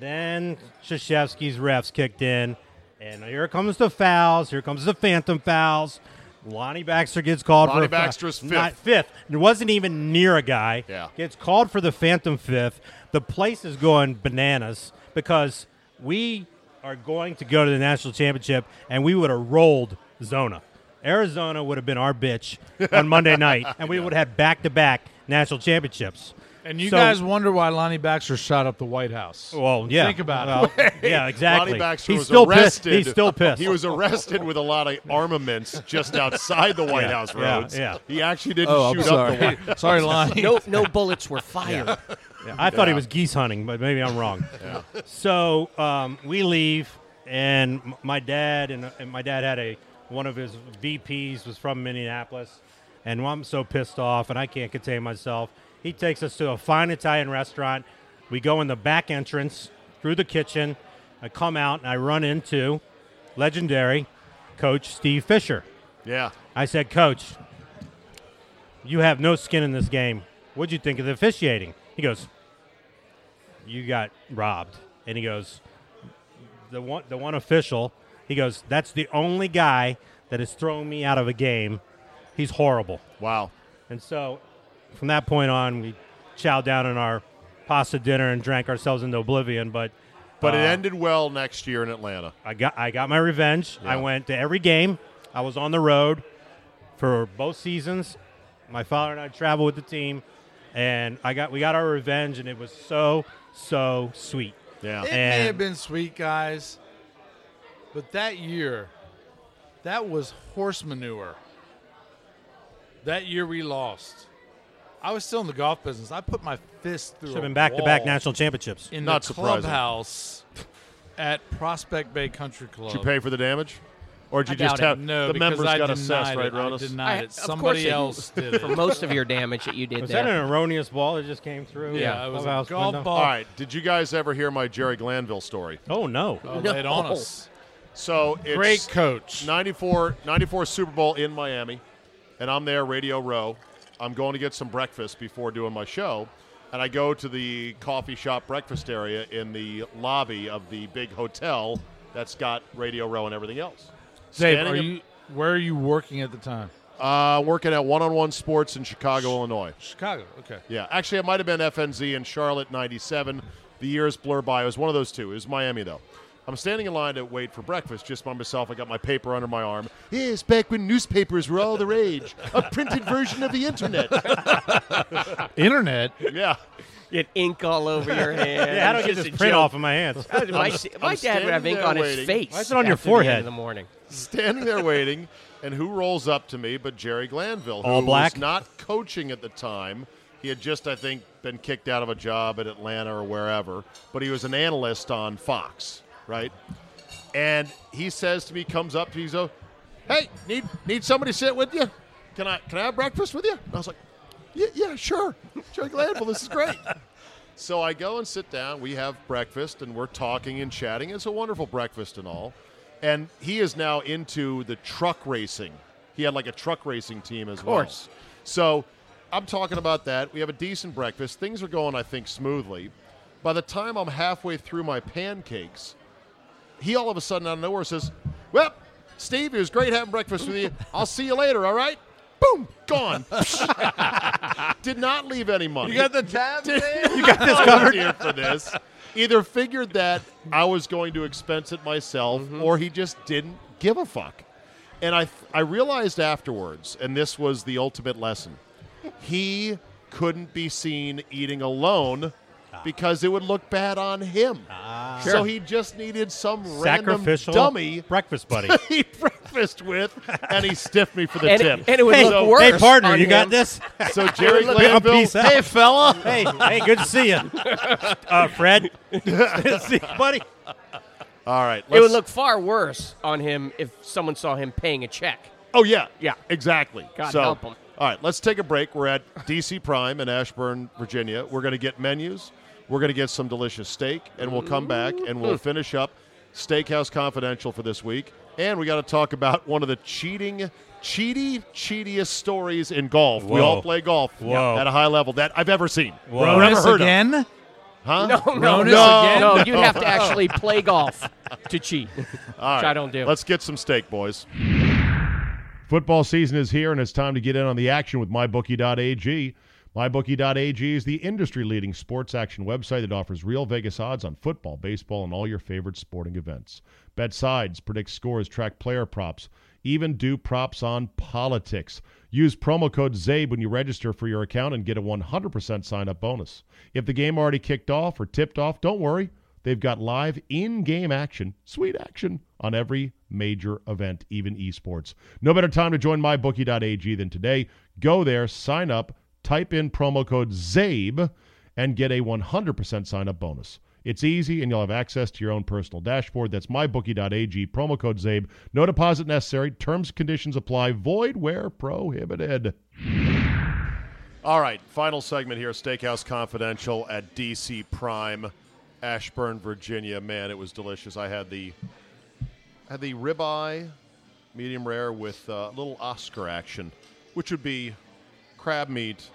then Krzyzewski's refs kicked in, and here comes the fouls. Here comes the phantom fouls. Lonnie Baxter gets called Lonnie for a foul. Baxter's fifth. Not fifth. It wasn't even near a guy. Yeah. Gets called for the phantom fifth. The place is going bananas because we are going to go to the national championship and we would have rolled Zona. Arizona would have been our bitch on Monday night, and we would have had back to back national championships. And you So- guys wonder why Lonnie Baxter shot up the White House. Well, yeah. Think about Well, Yeah, exactly. Lonnie Baxter He's was still arrested. Pissed. He's still pissed. He was arrested with a lot of armaments just outside the White Yeah, House yeah, roads. yeah. He actually didn't Oh, I'm shoot up the White House. sorry, Lonnie. No, no bullets were fired. Yeah, I thought he was geese hunting, but maybe I'm wrong. So um, we leave, and m- my dad and, and my dad had a one of his VPs was from Minneapolis, and I'm so pissed off, and I can't contain myself. He takes us to a fine Italian restaurant. We go in the back entrance through the kitchen. I come out and I run into legendary coach Steve Fisher. Yeah. I said, Coach, you have no skin in this game. What'd you think of the officiating? He goes, You got robbed. And he goes, The one the one official, he goes, That's the only guy that has thrown me out of a game. He's horrible. Wow. And so from that point on we chowed down on our pasta dinner and drank ourselves into oblivion, but But it uh, ended well next year in Atlanta. I got I got my revenge. I went to every game. I was on the road for both seasons. My father and I traveled with the team, and I got we got our revenge, and it was so so sweet. Yeah. It And- may have been sweet, guys, but that year, that was horse manure. That year we lost. I was still in the golf business. I put my fist through Should have been back to back national championships. in Not the surprising. clubhouse at Prospect Bay Country Club. Did you pay for the damage? Or did you I just have it. No, the members I got assessed, it. right, I denied I- it. of Somebody they- else did it. For most of your damage that you did Was there. that an erroneous ball that just came through? Yeah, the it was a golf window? ball. All right. Did you guys ever hear my Jerry Glanville story? Oh no! Oh, No. laid on us. So it's Great coach. 94, 94 Super Bowl in Miami, and I'm there, Radio Row, I'm going to get some breakfast before doing my show, and I go to the coffee shop breakfast area in the lobby of the big hotel that's got Radio Row and everything else. Dave, are you where are you working at the time? Uh, working at One on One Sports in Chicago, Illinois. Chicago. Okay. Yeah, actually, it might have been FNZ in Charlotte '97. The years blur by. It was one of those two. It was Miami though. I'm standing in line to wait for breakfast just by myself. I got my paper under my arm. Yes, back when newspapers were all the rage. A printed version of the internet. Internet. Yeah. Get ink all over your hand. Yeah, how don't get just this print joke. off of my hands? My, my dad would have ink there on his face. Why is it on your after the forehead? in the morning? standing there waiting, and who rolls up to me but Jerry Glanville, who All black? was not coaching at the time. He had just, I think, been kicked out of a job at Atlanta or wherever, but he was an analyst on Fox, right? And he says to me, comes up to me, he's go, "Hey, need need somebody to sit with you? Can I can I have breakfast with you?" And I was like, "Yeah, yeah, sure, Jerry Glanville, this is great." So I go and sit down. We have breakfast and we're talking and chatting. It's a wonderful breakfast and all. And he is now into the truck racing. He had like a truck racing team as course. well. So I'm talking about that. We have a decent breakfast. Things are going, I think, smoothly. By the time I'm halfway through my pancakes, he all of a sudden out of nowhere says, Well, Steve, it was great having breakfast with you. I'll see you later, all right? Boom, gone. Did not leave any money. You got the tab. Did- You got this covered. here for this. Either figured that I was going to expense it myself, mm-hmm. or he just didn't give a fuck. And I, I realized afterwards, and this was the ultimate lesson, he couldn't be seen eating alone because it would look bad on him. So he just needed some random Sacrificial dummy breakfast buddy. to eat breakfast with, and he stiffed me for the And tip. it, and it would hey, look so- worse. hey, partner, on you got this? so Jerry Look, Glanville, peace. Hey, fella. hey, hey, good to see you, uh, Fred. see you, buddy. all right, It would look far worse on him if someone saw him paying a check. Oh yeah, Yeah. exactly. God so, help 'em. All right, let's take a break. We're at DC Prime in Ashburn, Virginia. We're going to get menus. We're going to get some delicious steak, and we'll come back and we'll mm. finish up Steakhouse Confidential for this week. And we got to talk about one of the cheating, cheaty, cheatiest stories in golf. We all play golf Whoa. at a high level that I've ever seen. Whoa. Or ever Ronis heard again. of. Huh? No, no, Ronis no, again? no. You'd have to actually play golf to cheat, All which right, I don't do. Let's get some steak, boys. Football season is here, and it's time to get in on the action with MyBookie.ag. MyBookie.ag is the industry leading sports action website that offers real Vegas odds on football, baseball, and all your favorite sporting events. Bet sides, predict scores, track player props, even do props on politics. Use promo code CZABE when you register for your account and get a 100% sign up bonus. If the game already kicked off or tipped off, don't worry. They've got live in game action, sweet action on every major event, even esports. No better time to join mybookie.ag than today. Go there, sign up, type in promo code CZABE, and get a 100% sign up bonus. It's easy, and you'll have access to your own personal dashboard. That's mybookie.ag, promo code CZABE. No deposit necessary. Terms conditions apply. Void where prohibited. All right, final segment here Steakhouse Confidential at DC Prime, Ashburn, Virginia. Man, it was delicious. I had the had the ribeye, medium rare with uh, a little Oscar action, which would be crab meat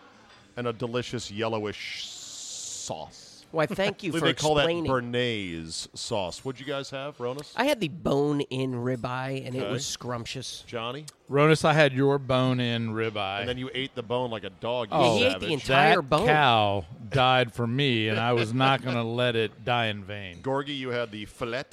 and a delicious yellowish sauce. Why, thank you I believe for they call that explaining. Bernaise sauce. What'd you guys have, Ronis? I had the bone-in ribeye, and it Okay. was scrumptious. Johnny? Ronis, I had your bone-in ribeye. And then you ate the bone like a dog. You Oh, he ate savage. the entire that bone. cow died for me, and I was not going to let it die in vain. Gorgie, you had the fillet.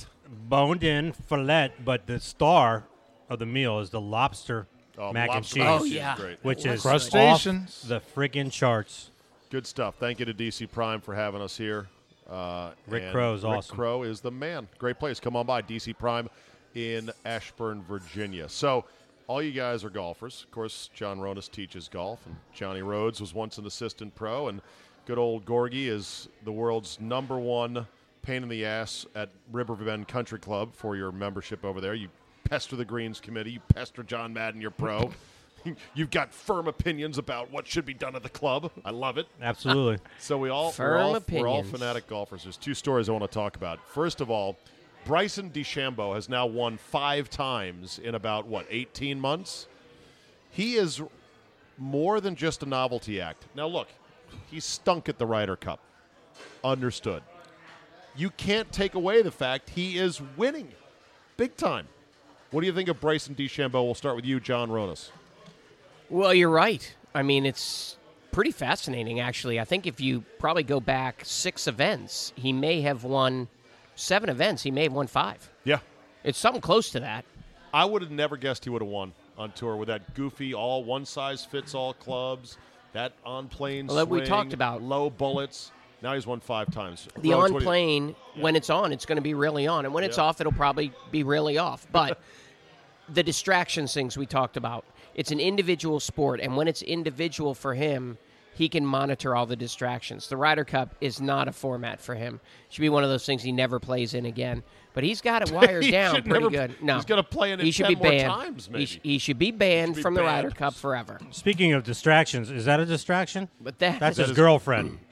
Boned in fillet, but the star of the meal is the lobster Oh, mac and lobster cheese, Oh, yeah. Great. which is Crustaceans. off the friggin' charts. Good stuff. Thank you to DC Prime for having us here. Uh, Rick Crow is awesome. Rick awesome. Crow is the man. Great place. Come on by DC Prime in Ashburn, Virginia. So, all you guys are golfers. Of course, John Ronis teaches golf, and Johnny Rhodes was once an assistant pro, and good old Gorgie is the world's number one pain in the ass at Riverbend Country Club for your membership over there. You pester the Greens Committee. You pester John Madden, your pro. You've got firm opinions about what should be done at the club. I love it. Absolutely. So we all we're Firm all, we're all fanatic golfers. There's two stories I want to talk about. First of all, Bryson DeChambeau has now won five times in about what 18 months. He is more than just a novelty act. Now, look, he stunk at the Ryder Cup. Understood. You can't take away the fact he is winning big time. What do you think of Bryson DeChambeau? We'll start with you, John Ronis. Well, you're right. I mean, it's pretty fascinating, actually. I think if you probably go back six events, he may have won seven events. He may have won five. Yeah. It's something close to that. I would have never guessed he would have won on tour with that goofy, all one size fits all clubs, that on plane Well, that we talked about. low bullets. Now he's won five times. The on what do you- plane, when it's on, it's going to be really on. And when it's off, it'll probably be really off. But the distractions things we talked about, it's an individual sport. And when it's individual for him, he can monitor all the distractions. The Ryder Cup is not a format for him. It should be one of those things he never plays in again. But he's got it wired down should pretty never- good. No, he's gonna play in it He should 10 be banned. times, He, sh- he should be banned be from the banned. Ryder Cup forever. Speaking of distractions, is that a distraction? But that, That's That his is- girlfriend.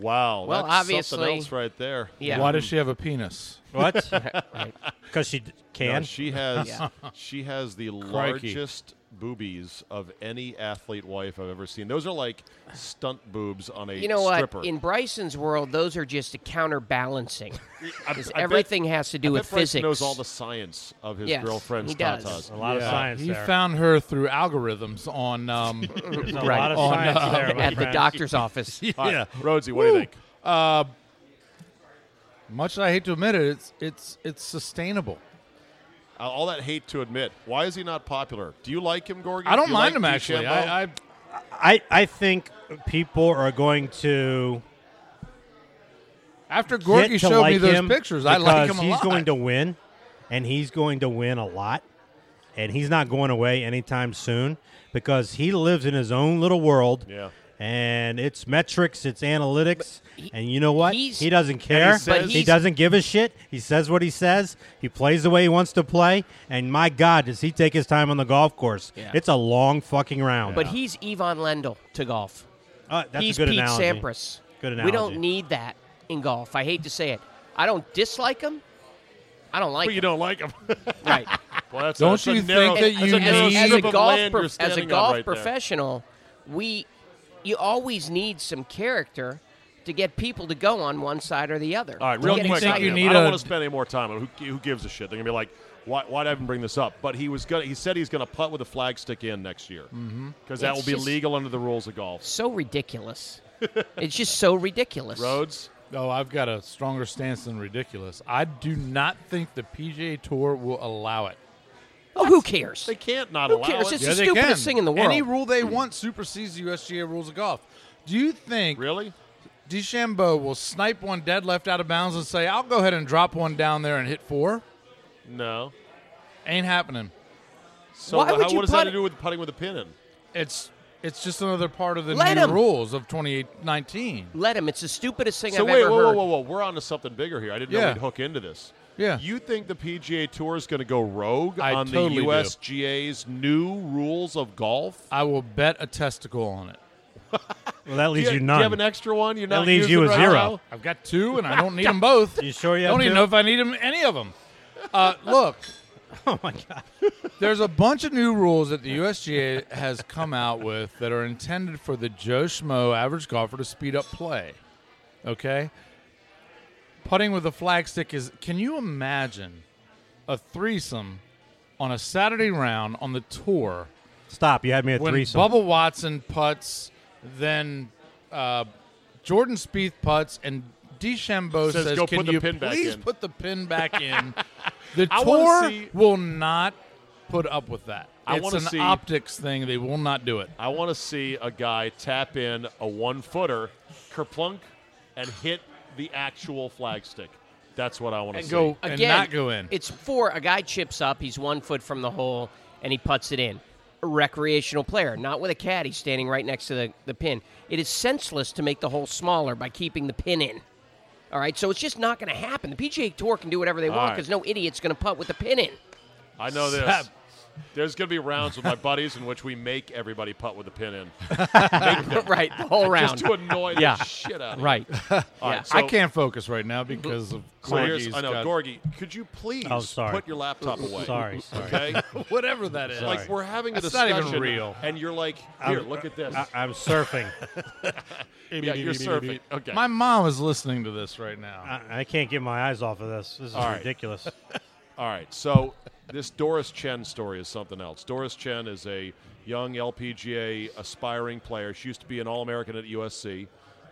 Wow. Well, that's obviously- something else right there. yeah. Why does she have a penis? What? Right. Because she d- No, can. she has Yeah. she has the Crikey. largest boobies of any athlete wife I've ever seen. Those are like stunt boobs on a You know what? stripper. In Bryson's world, those are just a counterbalancing. 'Cause I bet- everything has to do I with bet Bryson physics. knows all the science of his Yes, girlfriend's he does. tatas. a lot of Yeah, science He there. found her through algorithms on. Um, There's a Right. lot of On, science uh, there, my at the friend. doctor's office. All right, yeah. Rhodesy, what do you think? Uh, much as I hate to admit it, it's it's it's sustainable. Uh, all that hate to admit. Why is he not popular? Do you like him, Gorgie? I don't Do you mind like him actually. I, I I, I think people are going to after get to showed like me those him pictures, I like because him a he's lot. going to win, and he's going to win a lot, and he's not going away anytime soon because he lives in his own little world. Yeah. And it's metrics, it's analytics, he- and you know what? He doesn't care. says- he doesn't give a shit. He says what he says. He plays the way he wants to play. And my God, does he take his time on the golf course? Yeah. It's a long fucking round. But he's Ivan Lendl to golf. Uh, that's he's a good Pete analogy. Sampras. Good We don't need that in golf. I hate to say it. I don't dislike him. I don't like But you don't like him. Right. well, that's Don't that's a you narrow, think that you a narrow need- as, strip a golf land pro- as a golf right there. professional, we you always need some character to get people to go on one side or the other. All right, to real quick. think on you him. need I don't a- want to spend any more time on. Who, who gives a shit? They're gonna be like, why, why'd I even bring this up? But he was gonna. He said he's gonna putt with a flag stick in next year mm-hmm. because that will be legal under the rules of golf. so ridiculous. it's just so ridiculous. Rhodes. Oh, I've got a stronger stance than ridiculous. I do not think the PGA Tour will allow it. Oh, who cares? They can't not allow that. Who allow cares? it. It's Yeah, the stupidest can. thing in the world. Any rule they want supersedes the USGA rules of golf. Do you think Really? DeChambeau will snipe one dead left out of bounds and say, "I'll go ahead and drop one down there and hit four? No. Ain't happening. So Why how, would you what does that have to do with putting with a pin in? It's it's just another part of the Let new him. rules of 2019. Let him. It's the stupidest thing So I've wait, ever whoa, whoa, heard. whoa, whoa! We're on to something bigger here. I didn't know we'd hook into this. Yeah. You think the PGA Tour is going to go rogue I on totally the do. USGA's new rules of golf? I will bet a testicle on it. Well, that leaves do you, do none. you have an extra one? You're That not leaves you a right zero. now? I've got two, and I don't need them both. You sure you I don't even two? know if I need them, any of them. Uh, look, oh my god! there's a bunch of new rules that the USGA has come out with that are intended for the Joe Schmo average golfer to speed up play. Okay? Putting with a flagstick is. Can you imagine a threesome on a Saturday round on the tour Stop! You had me at when threesome. Bubba Watson puts, then uh, Jordan Spieth puts, and DeChambeau Says, says, "Go "Can put the you pin back please in." put the pin back in?" the tour see- will not put up with that. I it's wanna an see- optics thing. They will not do it. I want to see a guy tap in a one footer, kerplunk, and hit the actual flag stick. That's what I want to And see. go and not go in. It's four. a guy chips up. He's one foot from the hole and he puts it in. A recreational player, not with a caddy standing right next to the, the pin. It is senseless to make the hole smaller by keeping the pin in. All right, so it's just not going to happen. The PGA Tour can do whatever they All want right. because no idiot's going to putt with the pin in. I know this. Sap, There's going to be rounds with my buddies in which we make everybody putt with a pin in, right, the whole round. just to annoy Yeah. the shit out of you. right. All Yeah. right, so, I can't focus right now because of So here's, I know, got- Gorgie, could you please Oh, sorry. put your laptop away? Sorry, sorry. Okay. whatever that is. like we're having a That's not discussion, even real. and you're like, here, look at this. I, I'm surfing. yeah, you're surfing. Okay. My mom is listening to this right now. I, I can't get my eyes off of this. This is All right. All right, so this Doris Chen story is something else. Doris Chen is a young LPGA aspiring player. She used to be an All American at USC,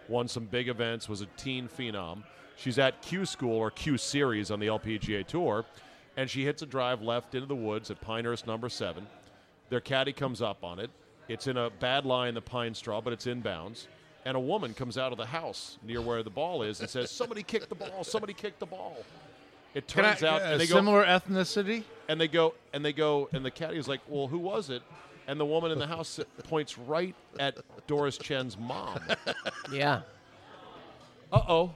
won some big events, was a teen phenom. She's at Q School or Q Series on the LPGA Tour, and she hits a drive left into the woods at Pinehurst number seven. Their caddy comes up on it. It's in a bad lie in the pine straw, but it's inbounds. And a woman comes out of the house near where the ball is and says, Somebody kicked the ball, somebody kicked the ball. It Can I, turns out a and they go, similar ethnicity? and they go and they go and the caddy is like, "Well, who was it?" And the woman in the house points right at Doris Chen's mom. Yeah. Uh oh.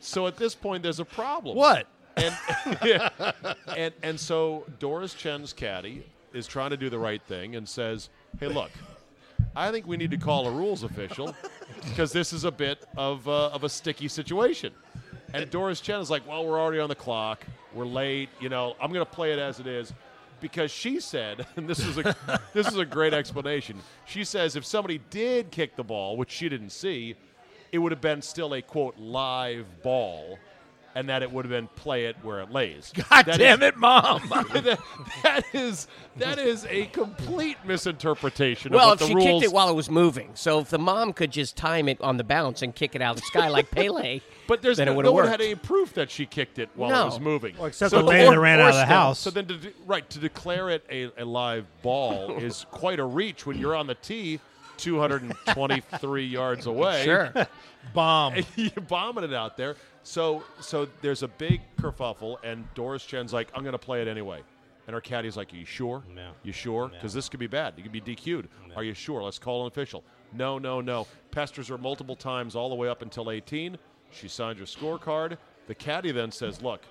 So at this point, there's a problem. What? And, and and so Doris Chen's caddy is trying to do the right thing and says, "Hey, look, I think we need to call a rules official because this is a bit of uh, of a sticky situation." And Doris Chen is like, "Well, we're already on the clock. We're late. You know, I'm going to play it as it is." Because she said, and this is a this is a great explanation. She says if somebody did kick the ball, which she didn't see, it would have been still a quote live ball, and that it would have been play it where it lays. God That damn is- it, mom! that, that is that is a complete misinterpretation Well, of if what she the rules. kicked it while it was moving, so if the mom could just time it on the bounce and kick it out of the sky like Pele, but there's then no, it would no have one worked. had any proof that she kicked it while it was moving. Well, except so, the lady that ran out of the still- house. so then, to, de- right to declare it a, a live ball is quite a reach when you're on the tee, 223 yards away. sure. Bomb. you're bombing it out there. So so there's a big kerfuffle, and Doris Chen's like, I'm going to play it anyway. And her caddy's like, Are you sure? No. You sure? Because this could be bad. You could be DQ'd. Are you sure? Let's call an official. No, no, no. Pesters her multiple times all the way up until 18. She signs her scorecard. The caddy then says, Look,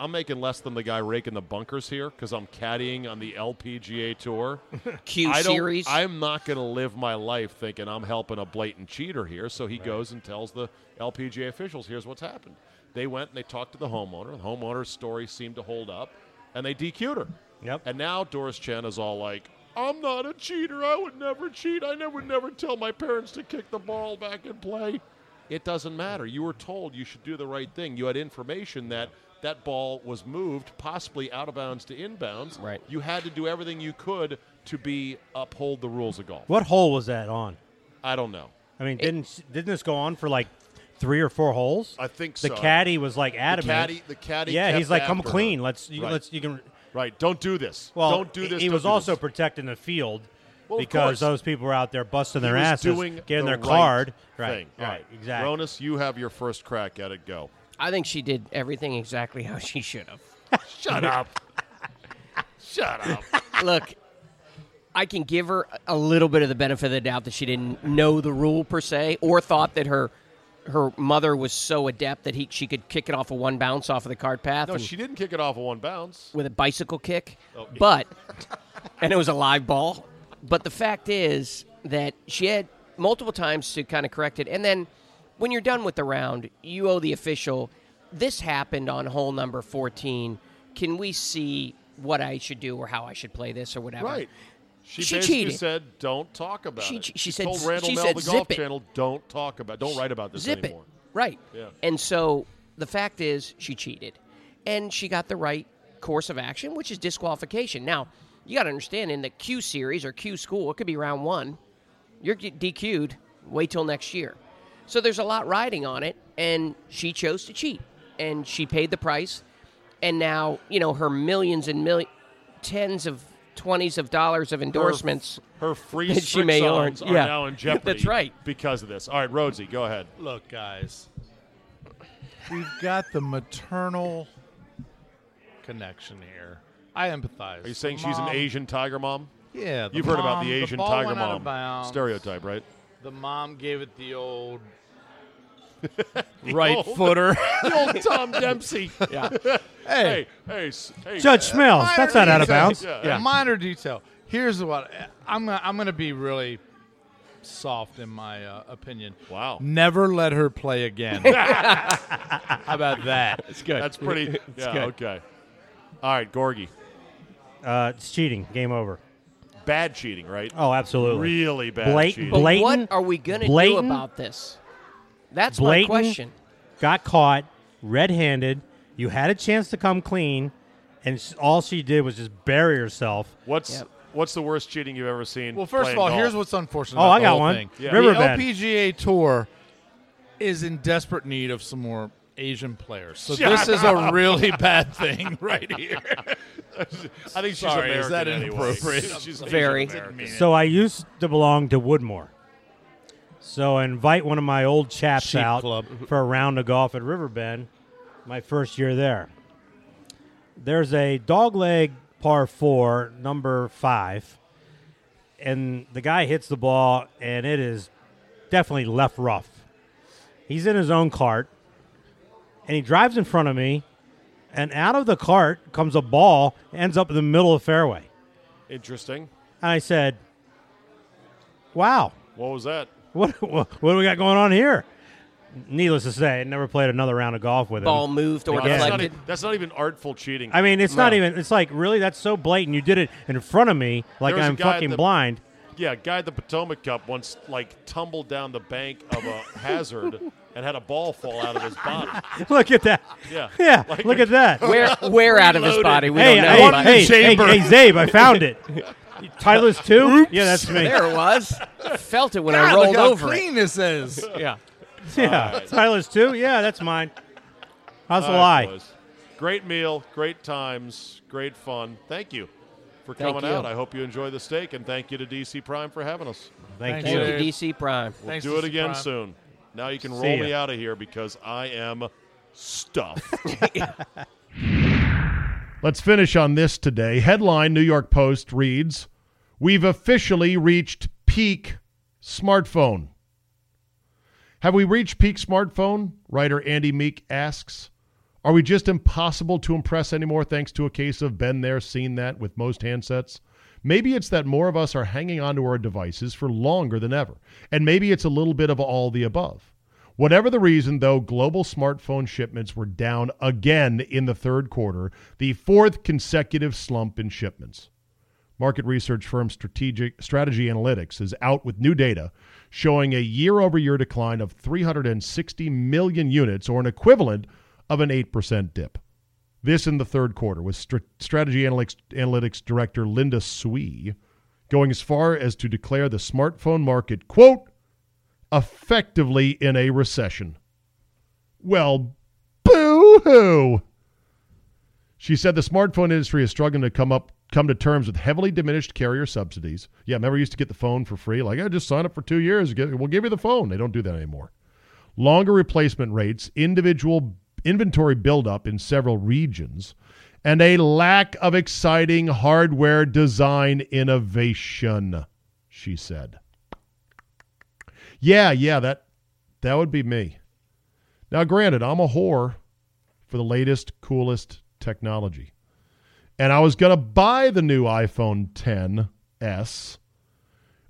I'm making less than the guy raking the bunkers here because I'm caddying on the LPGA Tour. Q I series. I'm not going to live my life thinking I'm helping a blatant cheater here. So he goes and tells the LPGA officials, here's what's happened. They went and they talked to the homeowner. The homeowner's story seemed to hold up, and they DQ'd her. Yep. And now Doris Chen is all like, I'm not a cheater. I would never cheat. I never, would never tell my parents to kick the ball back and play. It doesn't matter. You were told you should do the right thing. You had information that that ball was moved, possibly out of bounds to inbounds. Right. You had to do everything you could to be uphold the rules of golf. What hole was that on? I don't know. I mean, didn't didn't this go on for like three or four holes? I think so. the so. caddy was like The caddy, the caddy. yeah, kept he's like, "Come after her. clean. Let's you, Right. let's you can." Right. Don't do this. Well, don't do this. He was also this. protecting the field Well, because those people were out there busting their He was asses, doing getting the their right card. thing. Right, All right, exactly. Ronis, you have your first crack at it. Go. I think she did everything exactly how she should have. Shut up. Shut up. Look, I can give her a little bit of the benefit of the doubt that she didn't know the rule per se, or thought that her her mother was so adept that he she could kick it off a one bounce off of the cart path No, and- she didn't kick it off of one bounce. with a bicycle kick. Oh. But and it was a live ball. But the fact is that she had multiple times to kind of correct it, and then when you're done with the round, you owe the official. This happened on hole number 14. Can we see what I should do or how I should play this or whatever? Right. She, She basically cheated. said, "Don't talk about She- it." she- she said- told Randall she Mell, said, the Golf it." Channel, "Don't talk about, don't write about this Zip anymore." it. Right. Yeah. And so the fact is, she cheated. And she got the right course of action, which is disqualification. Now, you got to understand in the Q series or Q school, it could be round one. You're DQ'd. Wait till next year. So there's a lot riding on it. And she chose to cheat. And she paid the price. And now, you know, her millions and millions, tens of twenties of dollars of endorsements. Her, her free That she may earn. are Yeah. now in jeopardy. That's right. Because of this. All right, Rhodesy, go ahead. Look, guys, we've got the maternal connection here. I empathize. Are you saying she's an Asian tiger mom? Yeah, the You've heard about the Asian ball tiger went out of mom stereotype, right? The mom gave it the old right footer. The old Tom Dempsey. Yeah. hey, hey, hey, hey. Judge Smails, minor that's not out of bounds. Yeah. Yeah, minor detail. Here's what I'm gonna, I'm going to be really soft in my uh, opinion. Wow. Never let her play again. How about that? It's good. That's pretty. yeah. good. Okay. All right, Gorgie. Uh, it's cheating. Game over. Bad cheating, right? Oh, absolutely. Really bad Blatant- cheating. But blatant- what are we going to do blatant- about this? That's Blatant- my question. Got caught red-handed. You had a chance to come clean, and s- all she did was just bury herself. What's Yep. What's the worst cheating you've ever seen? Well, first playing of all, golf? here's what's unfortunate. Oh, about I the got whole one. Thing. Yeah. Riverbend. The LPGA Tour is in desperate need of some more Asian players. So Shut this is a really bad thing right here. I think she's Sorry, American is that anyway. inappropriate? She's Very. Asian American. So I used to belong to Woodmore. So I invite one of my old chaps Sheep out club. for a round of golf at Riverbend, my first year there. There's a dogleg par four, number five, and the guy hits the ball, and it is definitely left rough. He's in his own cart, and he drives in front of me, and out of the cart comes a ball, ends up in the middle of the fairway. Interesting. And I said, "Wow, What was that? what what, what do we got going on here?" Needless to say, I never played another round of golf with him. Ball moved or Again. That's not, deflected. e- that's not even artful cheating. I mean, it's not No. even. It's like really, that's so blatant. You did it in front of me, like There was a I'm guy at fucking the- blind. Yeah, guy at the Potomac Cup once like tumbled down the bank of a hazard and had a ball fall out of his body. look at that. Yeah. Yeah, Like- look at that. Where, where out of his body? We hey, don't know. hey, but- hey, hey, hey, Czabe, I found it. Tyler's two. Yeah, that's me. There it was. I felt it when I God, rolled look how over clean this is. it. Yeah. Yeah, Tyler's two. Yeah, that's mine. How's the All lie? right, boys. Great meal, great times, great fun. Thank you for Thank coming you. out. I hope you enjoy the steak, and thank you to DC Prime for having us. Thank Thanks, you. Thank you, DC Prime. We'll Thanks, do it DC again Prime. soon. Now you can See roll ya. me out of here because I am stuffed. Let's finish on this today. Headline New York Post reads We've officially reached peak smartphone. Have we reached peak smartphone? Writer Andy Meek asks. Are we just impossible to impress anymore thanks to a case of been there, seen that with most handsets? Maybe it's that more of us are hanging onto our devices for longer than ever. And maybe it's a little bit of all the above. Whatever the reason, though, global smartphone shipments were down again in the third quarter, the fourth consecutive slump in shipments. Market research firm Strategic Strategy Analytics is out with new data showing a year-over-year decline of 360 million units, or an equivalent of an 8% dip. This in the third quarter, with Str- Strategy Analytics, Analytics Director Linda Sui going as far as to declare the smartphone market, quote, effectively in a recession. Well, boo hoo. She said the smartphone industry is struggling to come up come to terms with heavily diminished carrier subsidies. Yeah, remember used to get the phone for free? Like, I just sign up for two years, we'll give you the phone. They don't do that anymore. Longer replacement rates, individual inventory buildup in several regions, and a lack of exciting hardware design innovation, she said. Yeah, yeah, that that would be me. Now, granted, I'm a whore for the latest, coolest technology. And I was going to buy the new iPhone 10s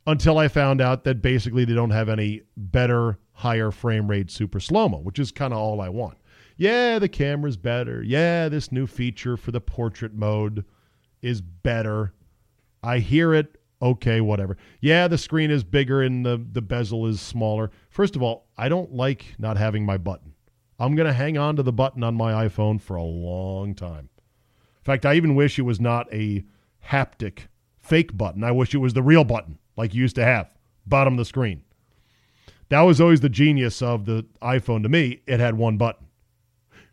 until I found out that basically they don't have any better, higher frame rate super slow mo, which is kind of all I want. Yeah, the camera's better. Yeah, this new feature for the portrait mode is better. I hear it. Okay, whatever. Yeah, the screen is bigger and the, the bezel is smaller. First of all, I don't like not having my button. I'm going to hang on to the button on my iPhone for a long time. In fact, I even wish it was not a haptic fake button. I wish it was the real button like you used to have, bottom of the screen. That was always the genius of the iPhone to me. It had one button.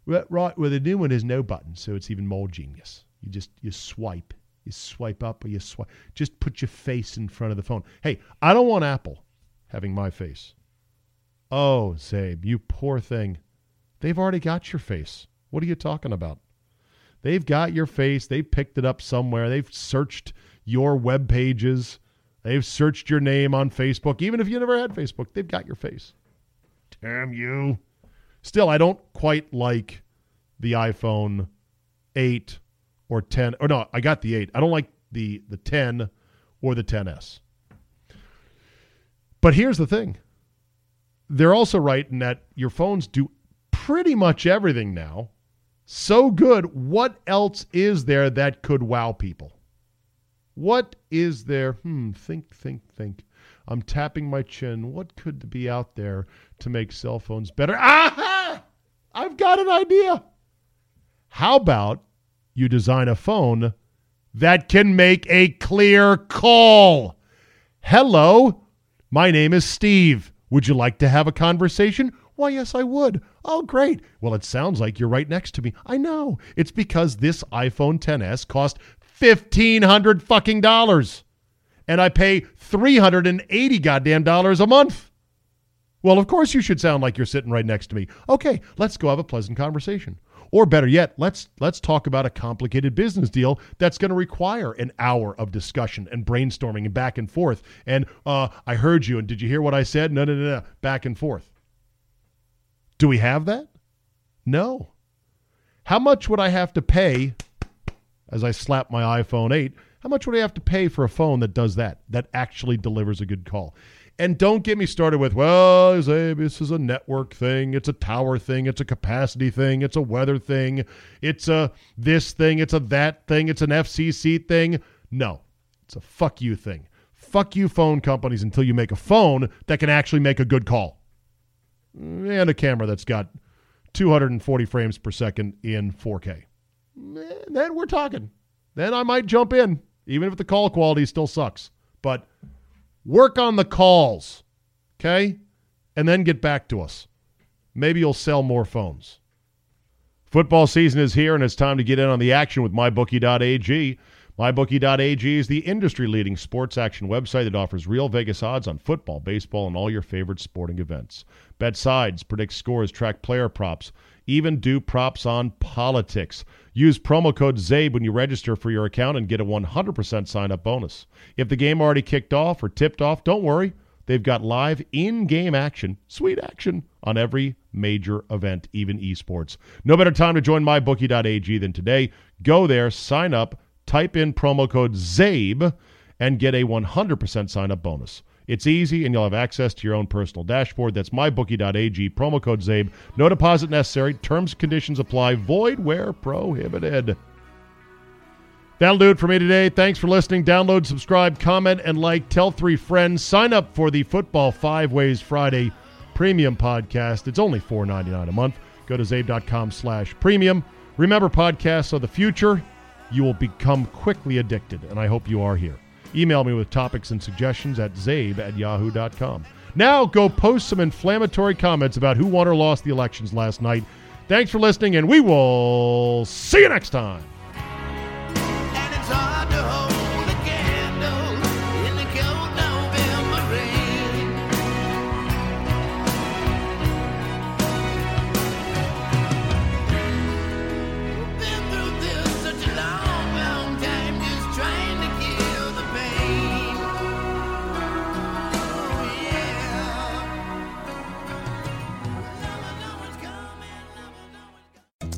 Right, well, the new one has no button, so it's even more genius. You just you swipe, you swipe up or you swipe. Just put your face in front of the phone. Hey, I don't want Apple having my face. Oh, Czabe, you poor thing. They've already got your face. What are you talking about? They've got your face. They've picked it up somewhere. They've searched your web pages. They've searched your name on Facebook. Even if you never had Facebook, they've got your face. Damn you. Still, I don't quite like the iPhone 8 or 10. Or no, I got the 8. I don't like the the 10 or the 10s. But here's the thing. They're also right in that your phones do pretty much everything now. So good. What else is there that could wow people? What is there? Hmm, think, think, think. I'm tapping my chin. What could be out there to make cell phones better? Aha! I've got an idea. How about you design a phone that can make a clear call? Hello, my name is Steve. Would you like to have a conversation? Why, yes, I would. Oh, great. Well, it sounds like you're right next to me. I know. It's because this iPhone 10s cost fifteen hundred fucking dollars, and I pay three hundred and eighty goddamn dollars a month. Well, of course you should sound like you're sitting right next to me. Okay, let's go have a pleasant conversation. Or better yet, let's let's talk about a complicated business deal that's going to require an hour of discussion and brainstorming and back and forth. And uh, I heard you, and did you hear what I said? No, no, no, no, back and forth. Do we have that? No. How much would I have to pay as I slap my iPhone 8? How much would I have to pay for a phone that does that, that actually delivers a good call? And don't get me started with, well, this is a network thing, it's a tower thing, it's a capacity thing, it's a weather thing, it's a this thing, it's a that thing, it's an FCC thing. No, it's a fuck you thing. Fuck you, phone companies, until you make a phone that can actually make a good call and a camera that's got 240 frames per second in 4K. Then we're talking. Then I might jump in, even if the call quality still sucks. But work on the calls, okay? And then get back to us. Maybe you'll sell more phones. Football season is here, and it's time to get in on the action with MyBookie.ag. MyBookie.ag is the industry leading sports action website that offers real Vegas odds on football, baseball, and all your favorite sporting events. Bet sides, predict scores, track player props, even do props on politics. Use promo code CZABE when you register for your account and get a 100% sign up bonus. If the game already kicked off or tipped off, don't worry. They've got live in game action, sweet action, on every major event, even esports. No better time to join mybookie.ag than today. Go there, sign up type in promo code CZABE and get a 100% sign up bonus. It's easy, and you'll have access to your own personal dashboard. That's mybookie.ag, promo code CZABE. No deposit necessary. Terms conditions apply. Void where prohibited. That'll do it for me today. Thanks for listening. Download, subscribe, comment, and like. Tell three friends. Sign up for the Football Five Ways Friday premium podcast. It's only $4.99 a month. Go to czabe.com slash premium. Remember, podcasts are the future you will become quickly addicted, and I hope you are here. Email me with topics and suggestions at czabe at yahoo.com. Now go post some inflammatory comments about who won or lost the elections last night. Thanks for listening, and we will see you next time.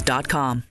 quiz.com.